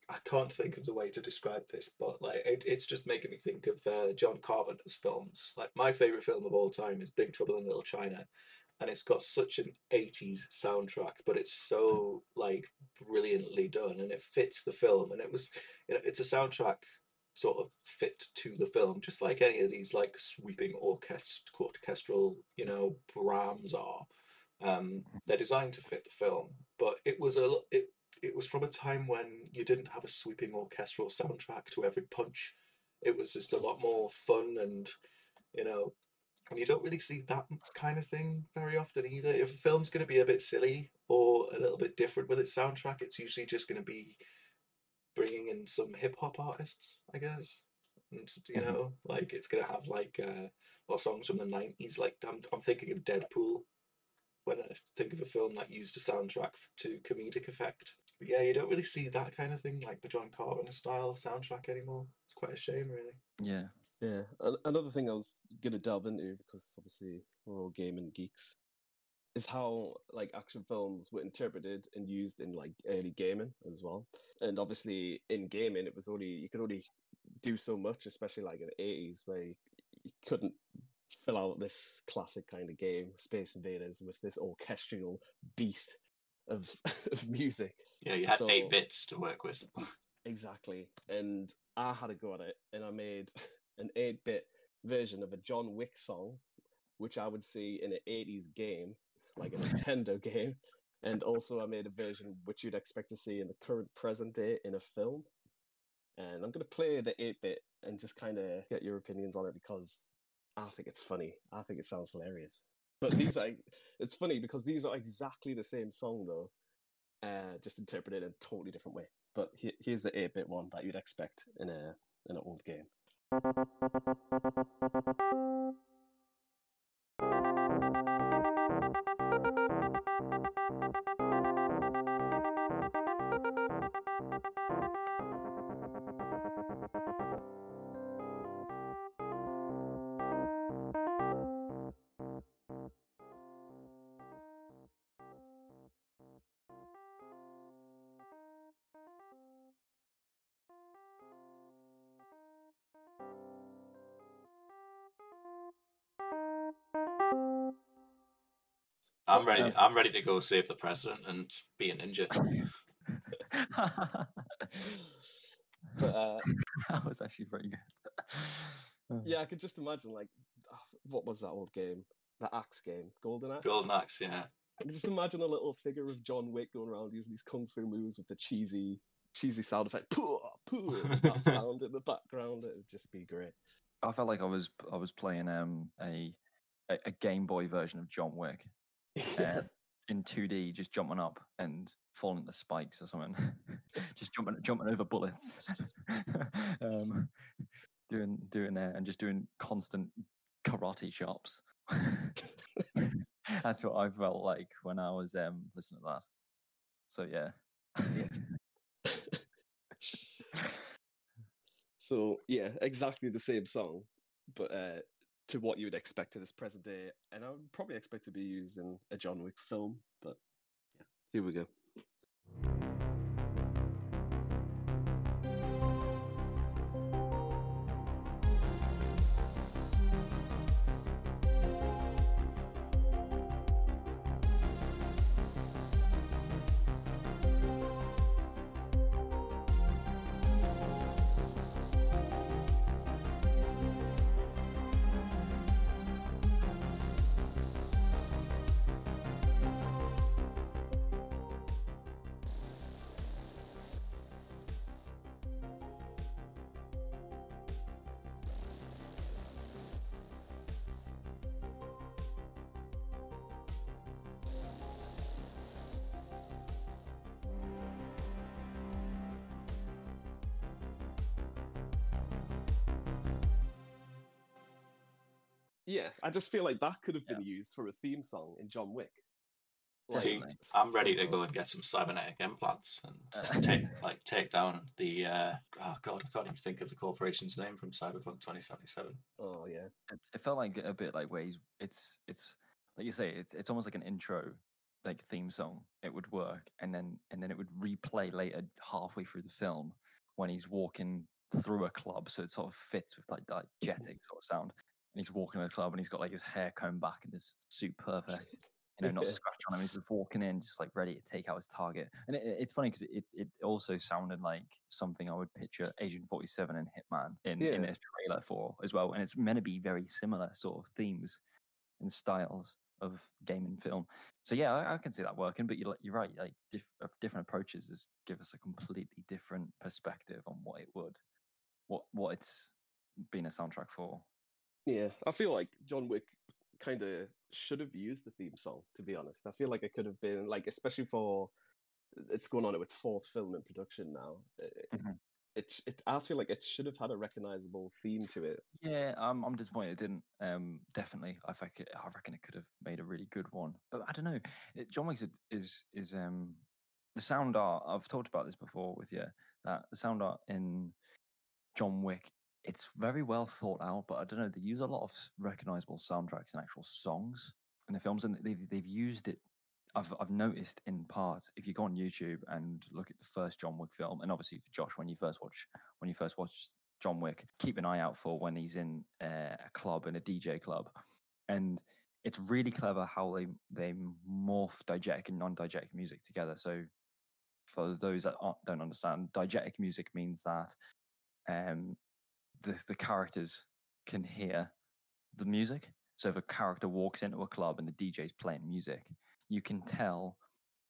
I can't think of the way to describe this, but like it, it's just making me think of uh, John Carpenter's films. Like my favorite film of all time is Big Trouble in Little China, and it's got such an '80s soundtrack, but it's so like brilliantly done, and it fits the film. And it was, you know, it's a soundtrack sort of fit to the film, just like any of these like sweeping orchest- orchestral, you know, Brahms are. Um, they're designed to fit the film, but it was a it it was from a time when you didn't have a sweeping orchestral soundtrack to every punch. It was just a lot more fun and you know, and you don't really see that kind of thing very often either. If a film's going to be a bit silly or a little bit different with its soundtrack, it's usually just going to be bringing in some hip hop artists, I guess. And you Mhm. know, like it's going to have like uh, or songs from the nineties. Like I'm, I'm thinking of Deadpool when I think of a film that used a soundtrack to comedic effect. But yeah, you don't really see that kind of thing, like the John Carpenter style soundtrack anymore. It's quite a shame, really. Yeah. Yeah. Another thing I was gonna delve into because obviously we're all gaming geeks is how like action films were interpreted and used in like early gaming as well. And obviously in gaming it was only you could only do so much, especially like in the eighties where you, you couldn't fill out this classic kind of game, Space Invaders, with this orchestral beast of of music. Yeah, you had So- eight bits to work with. Exactly. And I had a go at it and I made an 8 bit version of a John Wick song, which I would see in an 80s game, like a Nintendo game. And also, I made a version which you'd expect to see in the current present day in a film. And I'm going to play the 8 bit and just kind of get your opinions on it because I think it's funny. I think it sounds hilarious. But these are, it's funny because these are exactly the same song though, uh, just interpreted in a totally different way. But he- here's the 8 bit one that you'd expect in a in an old game. I'm ready. Um, I'm ready to go save the president and be a ninja. But uh, that was actually very good. Yeah, I could just imagine like, ah, what was that old game? The Axe game, Golden Axe. Golden Axe, yeah. I can just imagine a little figure of John Wick going around using these kung fu moves with the cheesy, cheesy sound effect. Pooh, pooh, that sound in the background. It would just be great. I felt like I was I was playing um a a, a Game Boy version of John Wick uh, in 2D, just jumping up and falling into spikes or something, just jumping jumping over bullets, um, doing doing uh, and just doing constant karate chops. That's what I felt like when I was um listening to that. So yeah. so yeah, exactly the same song, but uh, to what you would expect to this present day, and I would probably expect to be used in a John Wick film. But yeah, here we go. Yeah, I just feel like that could have been used for a theme song in John Wick. See, I'm ready to go and get some cybernetic implants and Uh, take like take down the uh, oh god, I can't even think of the corporation's name from Cyberpunk 2077. Oh yeah, it, it felt like a bit like where he's it's it's like you say it's it's almost like an intro like theme song. It would work and then and then it would replay later halfway through the film when he's walking through a club so it sort of fits with like diegetic sort of sound and he's walking in the club and he's got like his hair combed back and his suit perfect you know not scratch on him. He's just walking in just like ready to take out his target. And it, it's funny because it, it also sounded like something i would picture agent 47 and hitman in in a trailer for as well and it's meant to be very similar sort of themes and styles of game and film. So yeah i, I can see that working but you're, you're right like diff, uh, different approaches is give us a completely different perspective on what it would what what it's been a soundtrack for yeah. I feel like John Wick kind of should have used the theme song. To be honest, I feel like it could have been like, especially for it's going on its fourth film in production now. It, Mhm. it's it. I feel like it should have had a recognizable theme to it. Yeah, I'm I'm disappointed it didn't. Um, definitely, I think it, I reckon it could have made a really good one. But I don't know. It, John Wick is is is um the sound art. I've talked about this before with you that the sound art in John Wick it's very well thought out. But I don't know. They use a lot of recognizable soundtracks and actual songs in the films, and they've they've used it. I've I've noticed in part if you go on YouTube and look at the first John Wick film, and obviously for Josh when you first watch when you first watch John Wick, keep an eye out for when he's in uh, a club in a DJ club, and it's really clever how they they morph diegetic and non-diegetic music together. So for those that don't understand, diegetic music means that um, the the characters can hear the music. So if a character walks into a club and the DJ's playing music, you can tell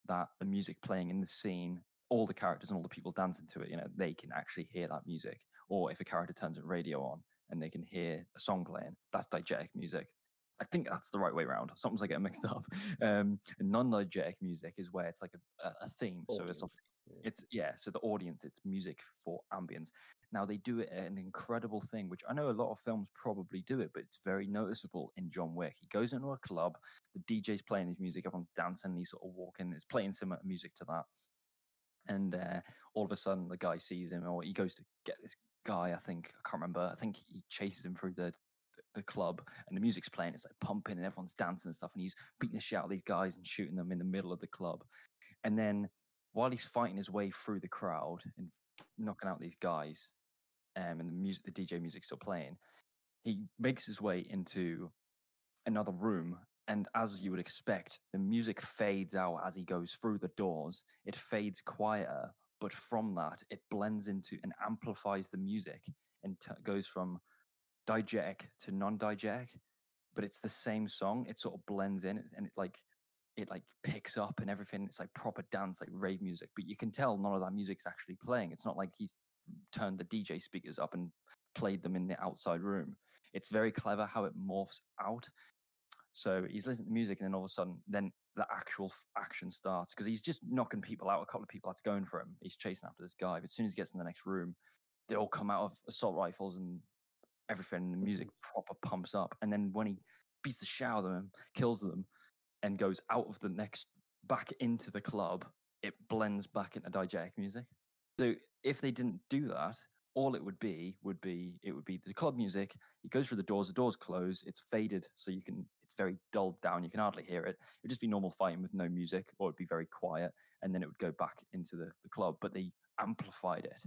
that the music playing in the scene, all the characters and all the people dancing to it, you know, they can actually hear that music. Or if a character turns a radio on and they can hear a song playing, that's diegetic music. I think that's the right way around. Sometimes I get mixed up. Um, non-diegetic music is where it's like a, a, a theme. So it's it's yeah. So the audience, it's music for ambience. Now they do it an incredible thing, which I know a lot of films probably do it, but it's very noticeable in John Wick. He goes into a club, the DJ's playing his music, everyone's dancing, he's sort of walking, it's playing similar music to that. And uh, all of a sudden, the guy sees him, or he goes to get this guy. I think I can't remember. I think he chases him through the the club, and the music's playing. It's like pumping, and everyone's dancing and stuff. And he's beating the shit out of these guys and shooting them in the middle of the club. And then while he's fighting his way through the crowd and knocking out these guys, um, and the music, the DJ music's still playing, he makes his way into another room. And as you would expect, the music fades out as he goes through the doors. It fades quieter, but from that, it blends into and amplifies the music and t- goes from diegetic to non-diegetic. But it's the same song. It sort of blends in, and it like it like picks up and everything. It's like proper dance, like rave music. But you can tell none of that music's actually playing. It's not like he's turned the DJ speakers up and played them in the outside room. It's very clever how it morphs out. So he's listening to music, and then all of a sudden, then the actual f- action starts because he's just knocking people out. A couple of people that's going for him. He's chasing after this guy. But as soon as he gets in the next room, they all come out of assault rifles and everything. And the music mm-hmm. proper pumps up. And then when he beats the shit out of them, kills them, and goes out of the next back into the club, it blends back into diegetic music. So if they didn't do that, all it would be would be it would be the club music. It goes through the doors, the doors close, it's faded, so you can it's very dulled down, you can hardly hear it. It would just be normal fighting with no music, or it'd be very quiet, and then it would go back into the, the club. But they amplified it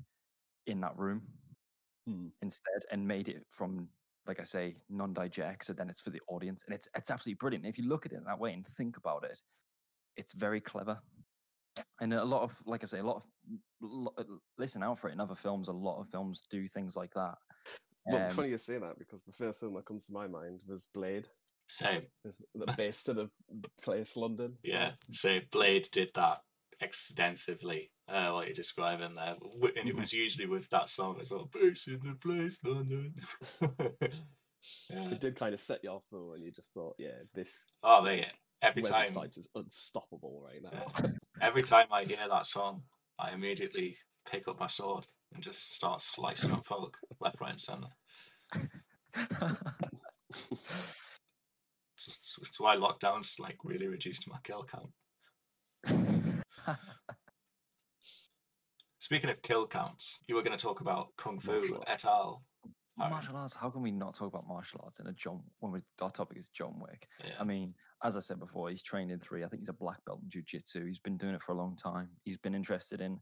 in that room Hmm. instead and made it from like I say, non-diegetic, so then it's for the audience, and it's it's absolutely brilliant. If you look at it that way and think about it, it's very clever. And a lot of, like I say, a lot of lo- uh, listen out for it in other films. A lot of films do things like that. Well, Um, funny you say that because the first film that comes to my mind was Blade, Same. the based in the place London. so- Yeah. So Blade did that extensively. Uh, what you're describing there, and it Mhm. was usually with that song as well. Base in the place, London. yeah. It did kind of set you off though, and you just thought, yeah, this Oh, mate. Every Wesley time, Snipes is unstoppable right now. Yeah. every time I hear that song, I immediately pick up my sword and just start slicing up folk left, right, and centre. It's, it's why lockdowns like really reduced my kill count. Speaking of kill counts, you were going to talk about Kung Fu Martial et al. Alright. martial arts. How can we not talk about martial arts in a John when we, our topic is John Wick? Yeah. I mean, as I said before, he's trained in three. I think he's a black belt in jiu-jitsu. He's been doing it for a long time. He's been interested in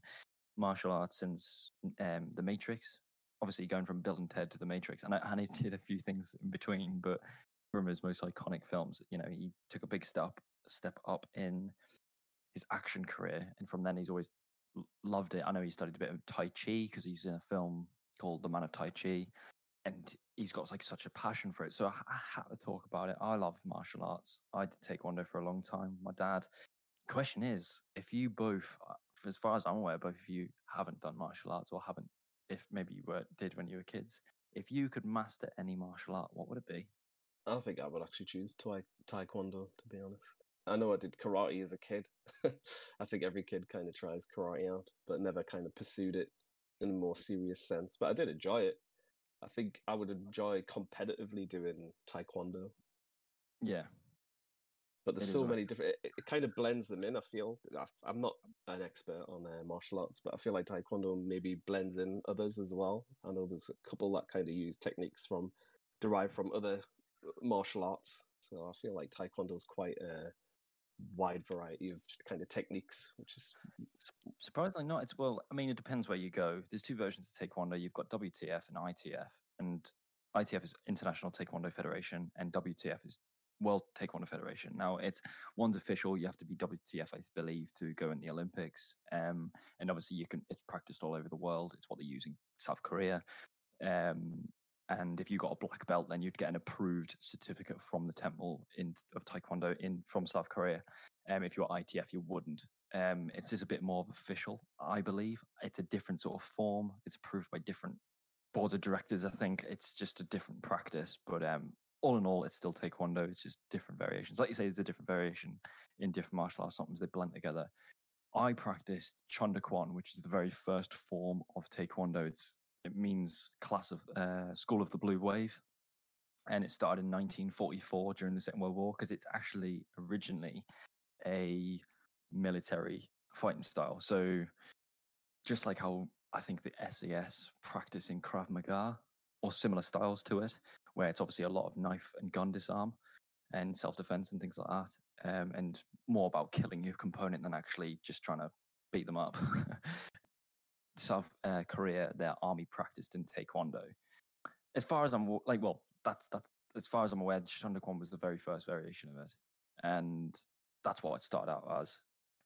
martial arts since um, The Matrix. Obviously, going from Bill and Ted to The Matrix, and, I, and he did a few things in between. But from his most iconic films, you know, he took a big step step up in his action career, and from then he's always loved it. I know he studied a bit of Tai Chi because he's in a film called The Man of Tai Chi, and he's got like such a passion for it. So I, I had to talk about it. I love martial arts. I did taekwondo for a long time. My dad. Question is, if you both, uh, as far as I'm aware, both of you haven't done martial arts or haven't, if maybe you were did when you were kids. If you could master any martial art, what would it be? I think I would actually choose tai- taekwondo, to be honest. I know I did karate as a kid. I think every kid kind of tries karate out, but never kind of pursued it in a more serious sense. But I did enjoy it. I think I would enjoy competitively doing taekwondo. Yeah, But there's It so right. many different. It, it kind of blends them in. I feel I- I'm not an expert on uh, martial arts, but I feel like taekwondo maybe blends in others as well. I know there's a couple that kind of use techniques from derived from other uh, martial arts. So I feel like taekwondo is quite a wide variety of kind of techniques, which is Surprisingly not. It's well, I mean, it depends where you go. There's two versions of Taekwondo. You've got WTF and ITF, and ITF is International Taekwondo Federation, and WTF is World Taekwondo Federation. Now, it's one's official. You have to be WTF, I believe, to go in the Olympics. Um, and obviously, you can. It's practiced all over the world. It's what they use in South Korea. Um, and if you got a black belt, then you'd get an approved certificate from the temple in of Taekwondo in from South Korea. Um, if you're ITF, you wouldn't. Um, it's just a bit more official, I believe. It's a different sort of form. It's approved by different boards of directors. I think it's just a different practice, but um, all in all, it's still Taekwondo. It's just different variations. Like you say, it's a different variation in different martial arts. Sometimes they blend together. I practiced Chung Do Kwan, which is the very first form of Taekwondo. It's it means class of uh, school of the blue wave, and it started in 1944 during the Second World War because it's actually originally a military fighting style. So just like how I think the SAS practice in Krav Maga or similar styles to it, where it's obviously a lot of knife and gun disarm and self defense and things like that, um, and more about killing your component than actually just trying to beat them up. South uh, Korea, their army practiced in Taekwondo. As far as I'm like, well, that's that's as far as I'm aware, Chung Do Kwan was the very first variation of it, and that's what it started out as.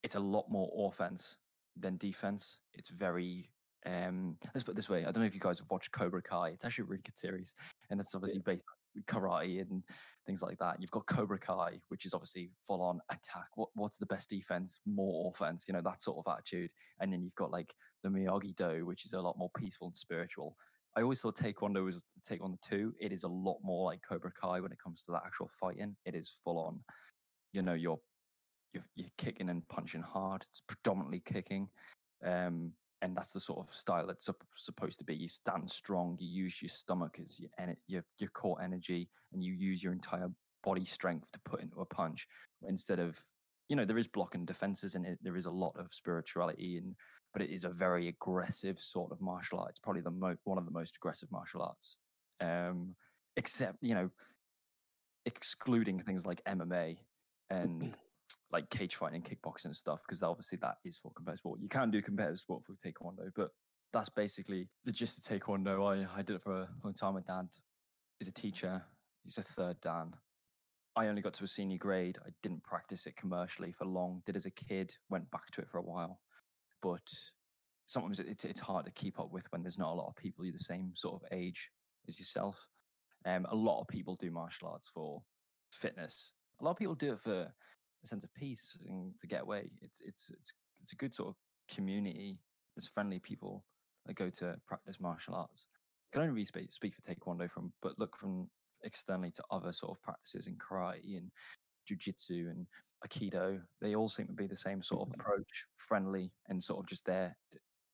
It's a lot more offense than defense. It's very um let's put it this way. I don't know if you guys have watched Cobra Kai. It's actually a really good series. And it's obviously based on karate and things like that. You've got Cobra Kai, which is obviously full on attack. What what's the best defense? More offense, you know, that sort of attitude. And then you've got like the Miyagi Do, which is a lot more peaceful and spiritual. I always thought Taekwondo was Taekwondo 2. It is a lot more like Cobra Kai when it comes to that actual fighting. It is full on, you know, you're you're, you're kicking and punching hard. It's predominantly kicking. Um, and that's the sort of style it's supposed to be. You stand strong, you use your stomach as your, your, your core energy, and you use your entire body strength to put into a punch instead of you know there is block and defenses and it. There is a lot of spirituality and but it is a very aggressive sort of martial art. It's probably the mo- one of the most aggressive martial arts. Um, except you know, excluding things like MMA and like cage fighting, kickboxing and stuff, because obviously that is for competitive sport. You can do competitive sport for taekwondo, but that's basically the gist of taekwondo. I, I did it for a long time. My dad is a teacher. He's a third Dan. I only got to a senior grade. I didn't practice it commercially for long. Did as a kid. Went back to it for a while, but sometimes it's it's hard to keep up with when there's not a lot of people you're the same sort of age as yourself. Um, a lot of people do martial arts for fitness. A lot of people do it for a sense of peace and to get away. It's it's it's it's a good sort of community. There's friendly people that go to practice martial arts. can only really speak, speak for Taekwondo from, but look from externally to other sort of practices in karate and jujitsu and aikido. They all seem to be the same sort of approach, friendly and sort of just there,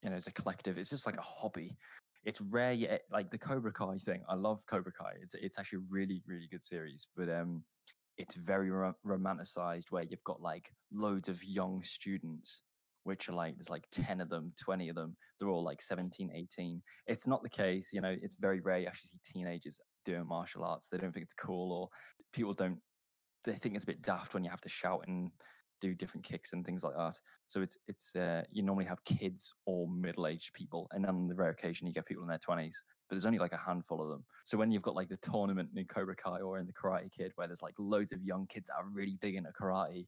you know, as a collective. It's just like a hobby. It's rare yet, like the Cobra Kai thing. I love Cobra Kai. It's it's actually a really really good series, but um, it's very ro- romanticized where you've got like loads of young students which are like there's like 10 of them 20 of them they're all like mm. 17 18 it's not the case you know it's very rare you actually see teenagers doing martial arts they don't think it's cool or people don't they think it's a bit daft when you have to shout and do different kicks and things like that so it's it's uh, you normally have kids or middle-aged people and then on the rare occasion you get people in their 20s but there's only like a handful of them so when you've got like the tournament in cobra kai or in the karate kid where there's like loads of young kids that are really big into karate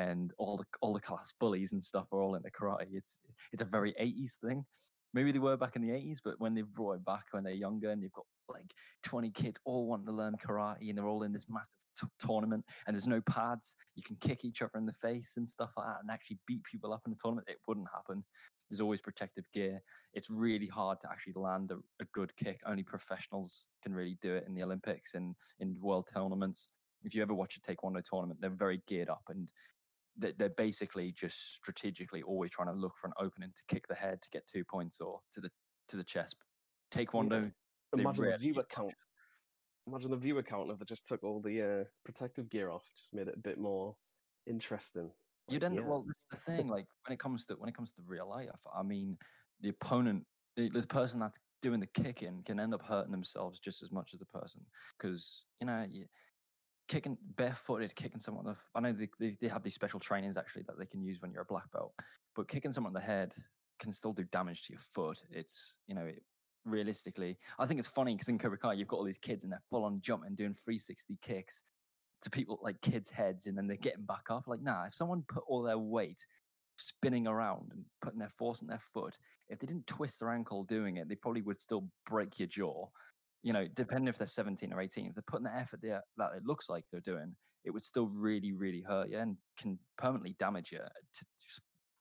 and all the all the class bullies and stuff are all into karate. It's it's a very 80s thing. Maybe they were back in the 80s, but when they brought it back when they're younger and you've got like 20 kids all wanting to learn karate and they're all in this mm. massive t- tournament and there's no pads, you can kick each other in the face and stuff like that and actually beat people up in a tournament. It wouldn't happen. There's always protective gear. It's really hard to actually land a, a good kick. Only professionals can really do it in the Olympics and in world tournaments if you ever watch a taekwondo tournament, they're very geared up and they're basically just strategically always trying to look for an opening to kick the head to get two points or to the to the chest. Taekwondo. Yeah. Imagine the viewer count. Imagine the viewer count if they just took all the uh, protective gear off, just made it a bit more interesting. You'd end yeah. well. That's the thing. Like when it comes to when it comes to real life, I mean, the opponent, the, the person that's doing the kicking, can end up hurting themselves just as much as the person because you know you, kicking barefooted, kicking someone on the. I know they, they, they have these special trainings actually that they can use when you're a black belt, but kicking someone on the head can still do damage to your foot. It's you know it, realistically, I think it's funny because in Cobra Kai you've got all these kids and they're full on jumping, doing 360 kicks to people like kids' heads, and then they're getting back up. Like, nah, if someone put all their weight spinning around and putting their force in their foot, if they didn't twist their ankle doing it, they probably would still break your jaw you know, depending if they're 17 or 18, if they're putting the effort there that it looks like they're doing, it would still really, really hurt you and can permanently damage you. To,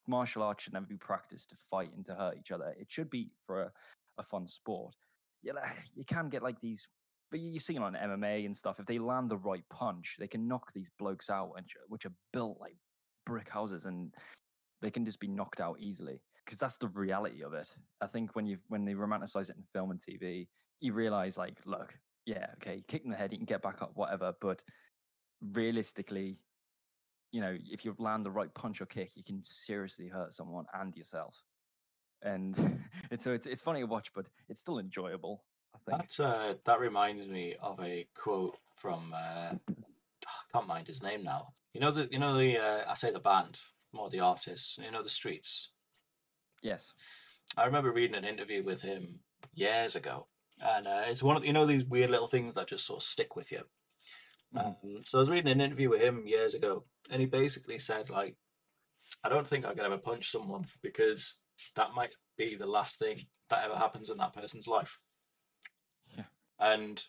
martial arts should never be practiced to fight and to hurt each other. It should be for a, a fun sport. Yeah, you can get like these, but you see on MMA and stuff. If they land the right punch, they can knock these blokes out, and which are built like brick houses, and they can just be knocked out easily because that's the reality of it. I think when you when they romanticize it in film and TV, you realize like, look, yeah, okay, kick in the head, you can get back up, whatever. But realistically, you know, if you land the right punch or kick, you can seriously hurt someone and yourself. And it's so it's it's funny to watch, but it's still enjoyable. I think that uh, that reminds me of a quote from uh, I can't mind his name now. You know the you know the uh, I say the band more the artists. You know the streets. Yes, I remember reading an interview with him years ago, and uh, it's one of you know these weird little things that just sort of stick with you. Mm-hmm. Um, so I was reading an interview with him years ago, and he basically said like, "I don't think I could ever punch someone because that might be the last thing that ever happens in that person's life." Yeah. And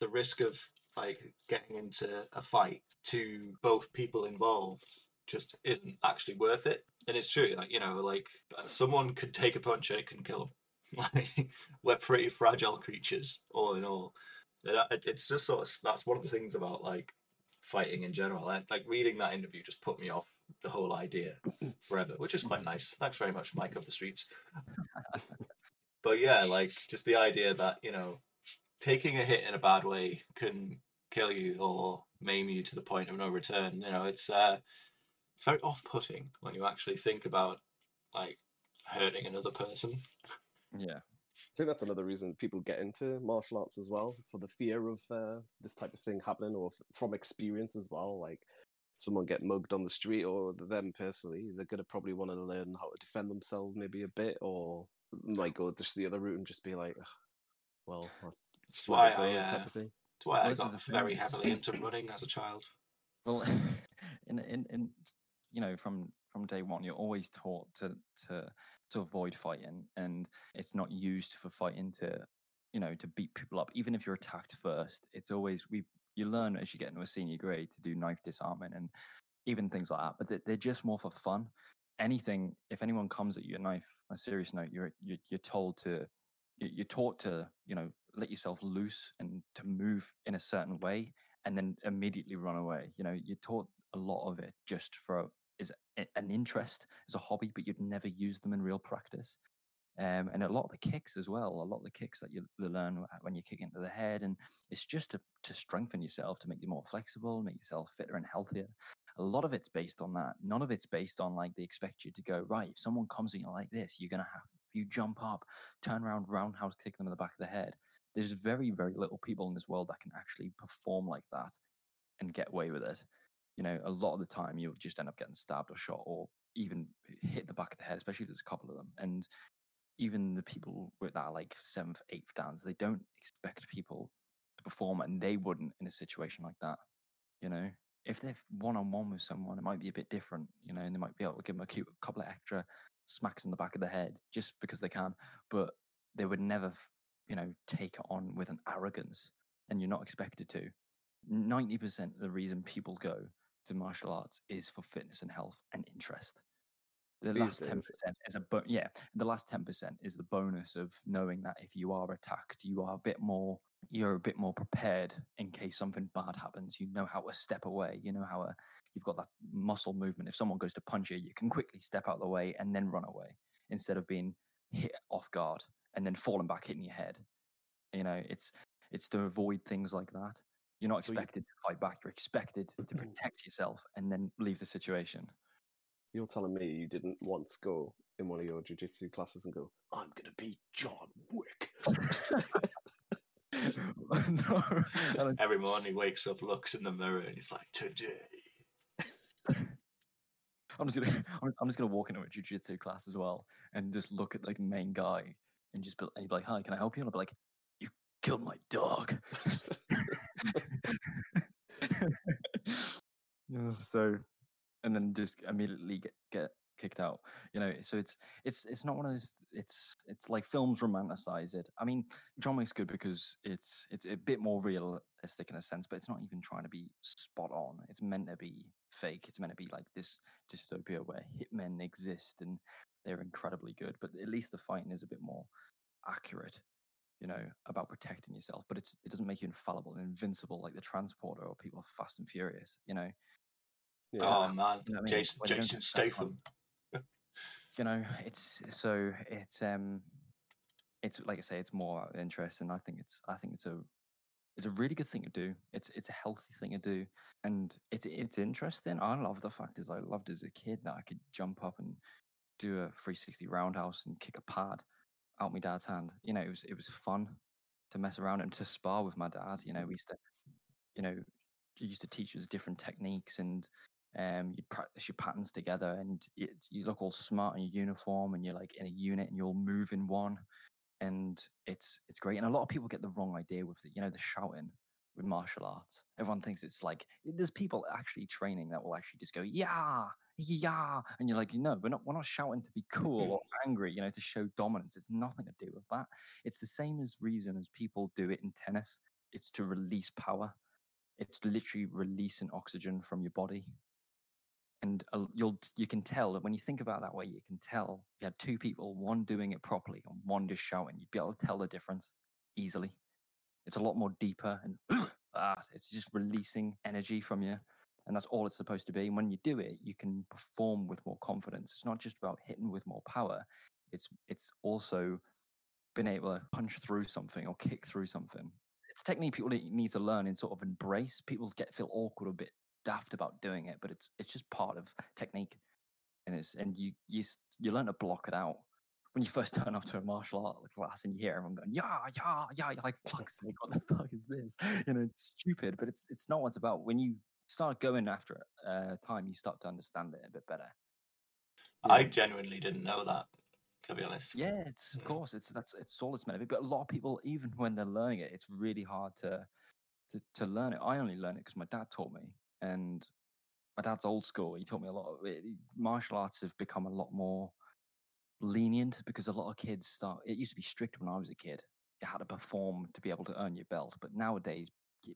the risk of like getting into a fight to both people involved just isn't actually worth it. And it's true, like you know, like someone could take a punch and it can kill them. Like we're pretty fragile creatures, all in all. And it's just sort of that's one of the things about like fighting in general. Like reading that interview just put me off the whole idea forever, which is quite nice. Thanks very much, Mike of the streets. but yeah, like just the idea that you know taking a hit in a bad way can kill you or maim you to the point of no return. You know, it's uh, It's very off-putting when you actually think about like hurting another person. Yeah. I think that's another reason people get into martial arts as well for the fear of uh, this type of thing happening, or f- from experience as well. Like someone get mugged on the street, or them personally, they're gonna probably want to learn how to defend themselves maybe a bit, or might go just the other route and just be like, "Ugh, well, That's why let it I, go," uh, type of thing. That's why I Those are got the very things. heavily into running as a child. Well, in in in you know from from day one, you're always taught to to to avoid fighting, and it's not used for fighting to you know to beat people up. Even if you're attacked first, it's always we you learn as you get into a senior grade to do knife disarming and even things like that. But they- they're just more for fun. Anything if anyone comes at you a knife a serious note, you're you're, you're told to you- you're taught to you know let yourself loose and to move in a certain way and then immediately run away you know you're taught a lot of it just for is an interest as a hobby but you'd never use them in real practice um, and a lot of the kicks as well a lot of the kicks that you learn when you kick into the head and it's just to, to strengthen yourself to make you more flexible make yourself fitter and healthier. A lot of it's based on that. None of it's based on like they expect you to go right if someone comes at you like this you're gonna have you jump up turn around roundhouse kick them in the back of the head. There's very very little people in this world that can actually perform like that and get away with it. You know a lot of the time you'll just end up getting stabbed or shot or even hit the back of the head especially if there's a couple of them and even the people with that are like seventh eighth downs they don't expect people to perform and they wouldn't in a situation like that you know? If they're one-on-one with someone it might be a bit different you know and they might be able to give them a cute couple of extra smacks in the back of the head just because they can but they would never you know take it on with an arrogance and you're not expected to. 90% of the reason people go to martial arts is for fitness and health and interest the last 10% is a bo- yeah the last 10% is the bonus of knowing that if you are attacked you are a bit more you're a bit more prepared in case something bad happens. You know how to step away you know how to, you've got that muscle movement. If someone goes to punch you you can quickly step out of the way and then run away instead of being hit off guard and then falling back hitting your head. You know it's it's to avoid things like that. You're not So you- expected to fight back you're expected to protect yourself and then leave the situation You're telling me you didn't once go in one of your jujitsu classes and go, I'm gonna be John Wick. no, Every morning he wakes up, looks in the mirror, and he's like, "Today." I'm just gonna I'm, I'm just gonna walk into a jujitsu class as well and just look at like the main guy and just be, and he'd be like, "Hi, can I help you?" And I'll be like, "You killed my dog." yeah, so, and then just immediately get get kicked out. You know, so it's it's it's not one of those. It's it's like films romanticize it. I mean, John Wick's good because it's it's a bit more realistic in a sense, but it's not even trying to be spot on. It's meant to be fake. It's meant to be like this dystopia where hitmen exist and they're incredibly good, but at least the fighting is a bit more accurate. You know about protecting yourself, but it's it doesn't make you infallible and invincible like the transporter or people Fast and Furious. You know, Yeah. Oh man, You know what I mean? Jason, When Jason get stepped on. Statham. you know it's so it's um it's like i say it's more out of interest and i think it's i think it's a it's a really good thing to do it's it's a healthy thing to do and it's it's interesting i love the fact is i loved as a kid that i could jump up and do a 360 roundhouse and kick a pad out my dad's hand you know it was it was fun to mess around and to spar with my dad you know we used to you know he used to teach us different techniques and um, you'd practice your patterns together and it, you look all smart in your uniform and you're like in a unit and you'll move in one and it's it's great and a lot of people get the wrong idea with the you know the shouting with martial arts. Everyone thinks it's like there's people actually training that will actually just go yeah yeah and you're like no we're not we're not shouting to be cool or angry you know to show dominance. It's nothing to do with that. It's the same as reason as people do it in tennis. It's to release power. It's literally releasing oxygen from your body and you'll you can tell that when you think about that way you can tell you had two people one doing it properly and one just shouting you'd be able to tell the difference easily. It's a lot more deeper and ah, it's just releasing energy from you and that's all it's supposed to be and when you do it you can perform with more confidence. It's not just about hitting with more power it's it's also being able to punch through something or kick through something. It's a technique people need to learn and sort of embrace. People get feel awkward a bit daft about doing it, but it's it's just part of technique, and it's and you you you learn to block it out. When you first turn up to a martial art class and you hear everyone going, yeah, yeah, yeah, you're like, fuck's sake, what the fuck is this? You know, it's stupid, but it's it's not what it's about. When you start going after it, uh, time, you start to understand it a bit better. I genuinely didn't know that, to be honest. Yeah, it's of course it's that's it's all it's meant to be. But a lot of people, even when they're learning it, it's really hard to to to learn it. I only learn it because my dad taught me, and my dad's old school. He taught me a lot. Of it. Martial arts have become a lot more lenient because a lot of kids start. It used to be strict when I was a kid. You had to perform to be able to earn your belt, but nowadays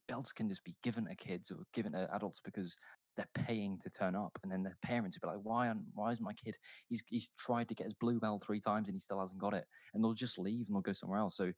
belts can just be given to kids or given to adults because they're paying to turn up, and then their parents will be like, "Why? Why is my kid? He's he's tried to get his blue belt three times and he still hasn't got it." And they'll just leave and they'll go somewhere else. So,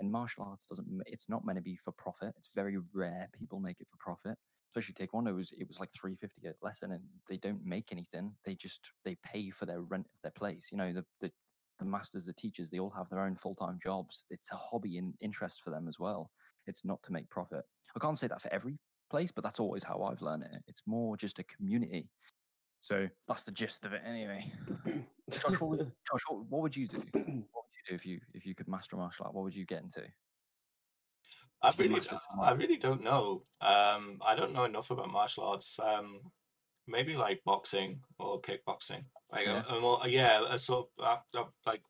and martial arts doesn't. It's not meant to be for profit. It's very rare people make it for profit. Especially taekwondo it was it was like three fifty a lesson, and they don't make anything. They just they pay for their rent of their place. You know the the the masters, the teachers, they all have their own full time jobs. It's a hobby and interest for them as well. It's not to make profit. I can't say that for every place, but that's always how I've learned it. It's more just a community. So that's the gist of it, anyway. Josh, what would, Josh, what, what would you do? What would you do if you if you could master martial art? What would you get into? I really, I really don't know. Um, I don't know enough about martial arts. Um, maybe like boxing or kickboxing. Like, Yeah. yeah, more, yeah. uh, So, I, I, like,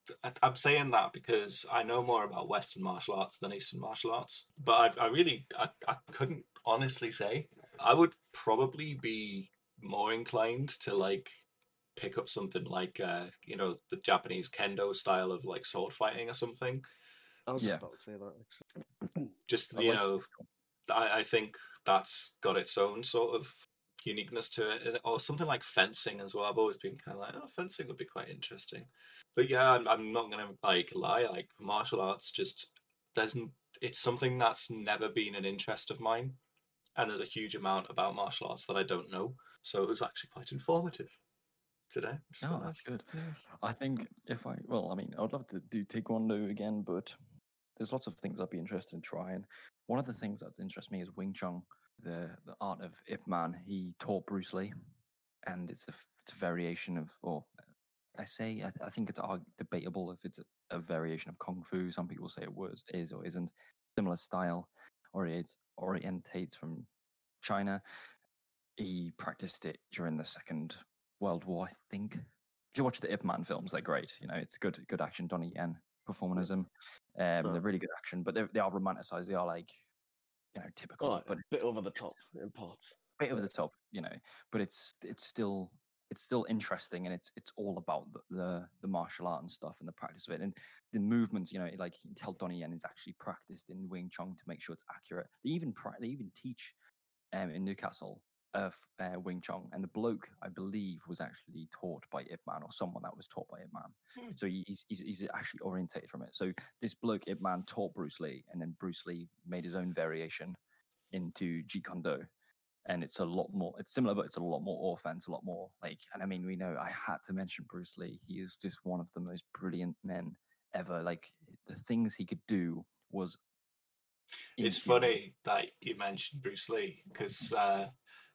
I'm saying that because I know more about Western martial arts than Eastern martial arts. But I, I really, I, I couldn't honestly say. I would probably be more inclined to like pick up something like, uh, you know, the Japanese kendo style of like sword fighting or something. I was Yeah. just about to say that. Actually. Just you liked- know, I, I think that's got its own sort of uniqueness to it, or something like fencing as well. I've always been kind of like, oh, fencing would be quite interesting. But yeah, I'm, I'm not gonna like lie. Like martial arts, just there's n- it's something that's never been an interest of mine, and there's a huge amount about martial arts that I don't know. So it was actually quite informative today. which Oh, that's nice. good. I think if I, well, I mean, I'd love to do Taekwondo again, but there's lots of things I'd be interested in trying. One of the things that interests me is Wing Chun, the the art of Ip Man. He taught Bruce Lee, and it's a it's a variation of, or I say, I, I think it's debatable if it's a, a variation of Kung Fu. Some people say it was, is, or isn't. Similar style, or it's orientates from China. He practiced it during the Second World War, I think. If you watch the Ip Man films, they're great. You know, it's good, good action. Donnie Yen performing as. Um, Oh. They're really good action, but they're, romanticized. They are like, you know, typical, Oh, but a bit over the top in parts. bit over the top, you know. But it's it's still it's still interesting, and it's it's all about the, the the martial art and stuff and the practice of it and the movements. You know, like you can tell Donnie Yen is actually practiced in Wing Chun to make sure it's accurate. They even pra- they even teach um, in Newcastle of uh, Wing Chun, and the bloke I believe was actually taught by Ip Man or someone that was taught by Ip Man. Hmm. So he's, he's he's actually orientated from it. So this bloke Ip Man taught Bruce Lee, and then Bruce Lee made his own variation into Jeet Kune Do and it's a lot more it's similar but it's a lot more offense a lot more like and i mean we know i had to mention bruce lee he is just one of the most brilliant men ever like the things he could do was it's funny that you mentioned Bruce Lee because uh,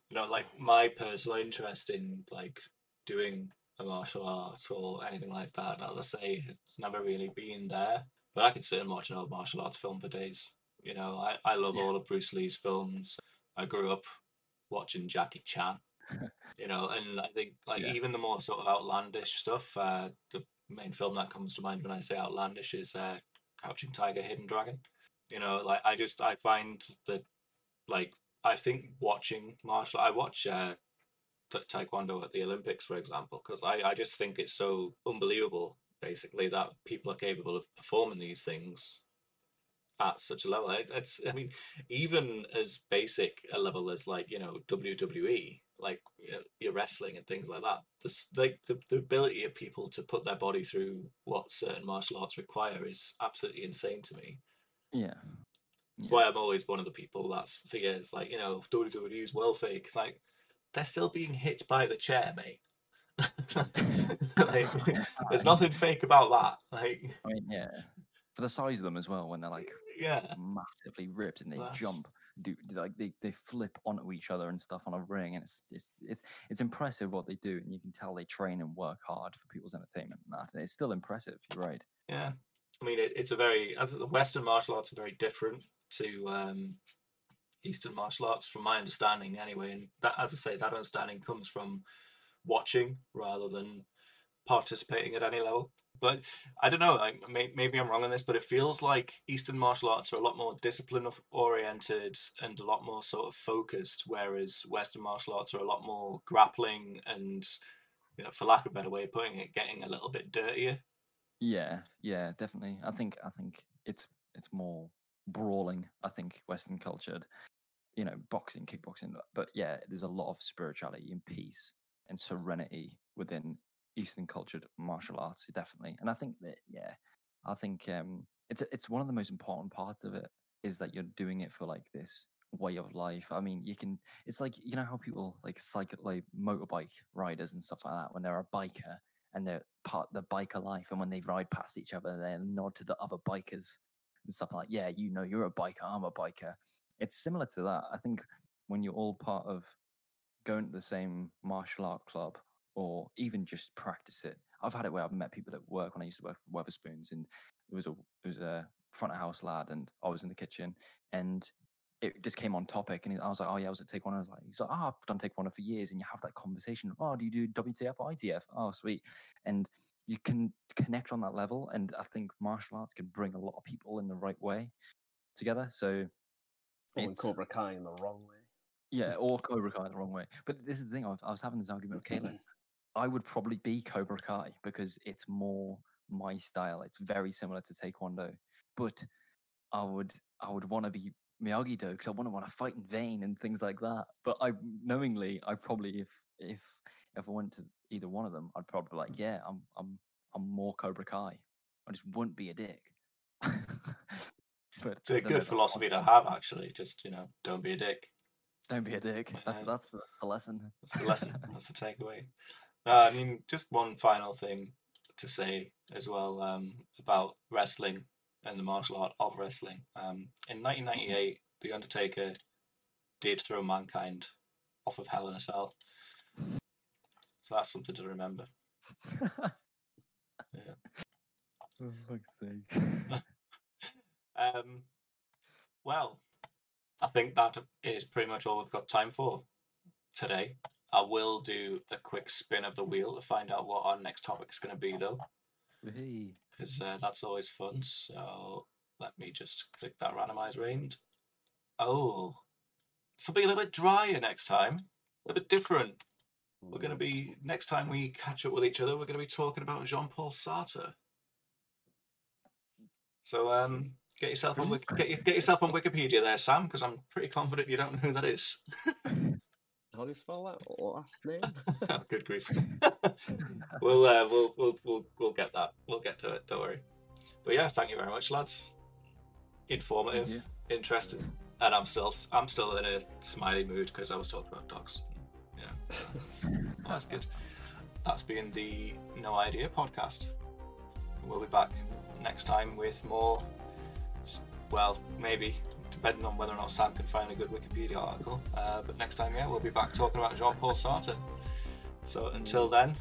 you know, like my personal interest in like doing a martial art or anything like that. As I say, it's never really been there. But I could sit and watch an old martial arts film for days. You know, I, I love all of Bruce Lee's films. I grew up watching Jackie Chan. you know, and I think like Yeah. even the more sort of outlandish stuff. Uh, the main film that comes to mind when I say outlandish is uh, Crouching Tiger, Hidden Dragon you know like i just i find that like i think watching martial i watch uh taekwondo at the olympics for example because I, I just think it's so unbelievable basically that people are capable of performing these things at such a level. It- it's i mean even as basic a level as like you know wwe like you know, your wrestling and things like that this like the, the ability of people to put their body through what certain martial arts require is absolutely insane to me. Yeah that's why I'm always one of the people that's figures like you know WWE is well fake. It's like they're still being hit by the chair, mate. like, there's nothing fake about that. Like i mean yeah for the size of them as well when they're like yeah, massively ripped and they That's- jump do like they, they flip onto each other and stuff on a ring, and it's it's it's it's impressive what they do, and you can tell they train and work hard for people's entertainment and that. And it's still impressive. You're right. Yeah, I mean it, it's a very as the Western martial arts are very different to um, Eastern martial arts, from my understanding, anyway. And that, as I say, that understanding comes from watching rather than participating at any level. But I don't know. Like may, maybe I'm wrong on this, but it feels like Eastern martial arts are a lot more discipline oriented and a lot more sort of focused, whereas Western martial arts are a lot more grappling and, you know, for lack of a better way of putting it, getting a little bit dirtier. Yeah, yeah, definitely. I think I think it's it's more brawling. I think Western cultured, you know, boxing, kickboxing, but yeah, there's a lot of spirituality and peace and serenity within Eastern cultured martial arts, definitely. And I think that, yeah, I think um, it's it's one of the most important parts of it is that you're doing it for like this way of life. I mean, you can. It's like you know how people like cycle, like motorbike riders and stuff like that when they're a biker and they're part the biker life, and when they ride past each other, they nod to the other bikers and stuff like, yeah, you know, you're a biker, I'm a biker. It's similar to that. I think when you're all part of going to the same martial art club or even just practice it. I've had it where I've met people at work when I used to work for Wetherspoons, and it was a it was a front of house lad, and I was in the kitchen, and it just came on topic, and I was like, "Oh yeah, I was at Take One." I was like, "He's like, oh, I've done Take One for years," and you have that conversation. Oh, do you do WTF or ITF? Oh, sweet, and you can connect on that level, and I think martial arts can bring a lot of people in the right way together. So, oh, or Cobra Kai in the wrong way. Yeah, or Cobra Kai in the wrong way. But this is the thing. I was, I was having this argument with Caitlin. I would probably be Cobra Kai because it's more my style. It's very similar to Taekwondo, but I would I would want to be Miyagi Do because I want to want to fight in vain and things like that. But I knowingly, I probably if if if I went to either one of them, I'd probably be like, yeah, I'm I'm I'm more Cobra Kai. I just wouldn't be a dick. but it's a good philosophy to have, actually. Just you know, don't be a dick. Don't be a dick. That's that's, that's the lesson. That's the lesson. that's the takeaway. Uh, I mean, just one final thing to say as well um, about wrestling and the martial art of wrestling. Um, in 1998, The Undertaker did throw Mankind off of Hell in a Cell. So that's something to remember. yeah. For fuck's sake. um, well, I think that is pretty much all we've got time for today. I will do a quick spin of the wheel to find out what our next topic is going to be, though. Because uh, that's always fun. So let me just click that randomize range. Oh, something a little bit drier next time, a little bit different. We're going to be, next time we catch up with each other, we're going to be talking about Jean Paul Sartre. So um, get yourself on get, get yourself on Wikipedia there, Sam, because I'm pretty confident you don't know who that is. How do you spell that last name? oh, good grief. we'll, uh, we'll we'll we'll we'll get that. We'll get to it. Don't worry. But yeah, thank you very much, lads. Informative, interesting, and I'm still I'm still in a smiley mood because I was talking about dogs. Yeah, that's, that's good. That's been the No Idea podcast. We'll be back next time with more. Well, maybe depending on whether or not Sam can find a good Wikipedia article. Uh, but next time, yeah, we'll be back talking about Jean Paul Sartre. So until then,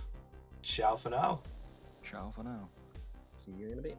ciao for now. Ciao for now. See you in a bit.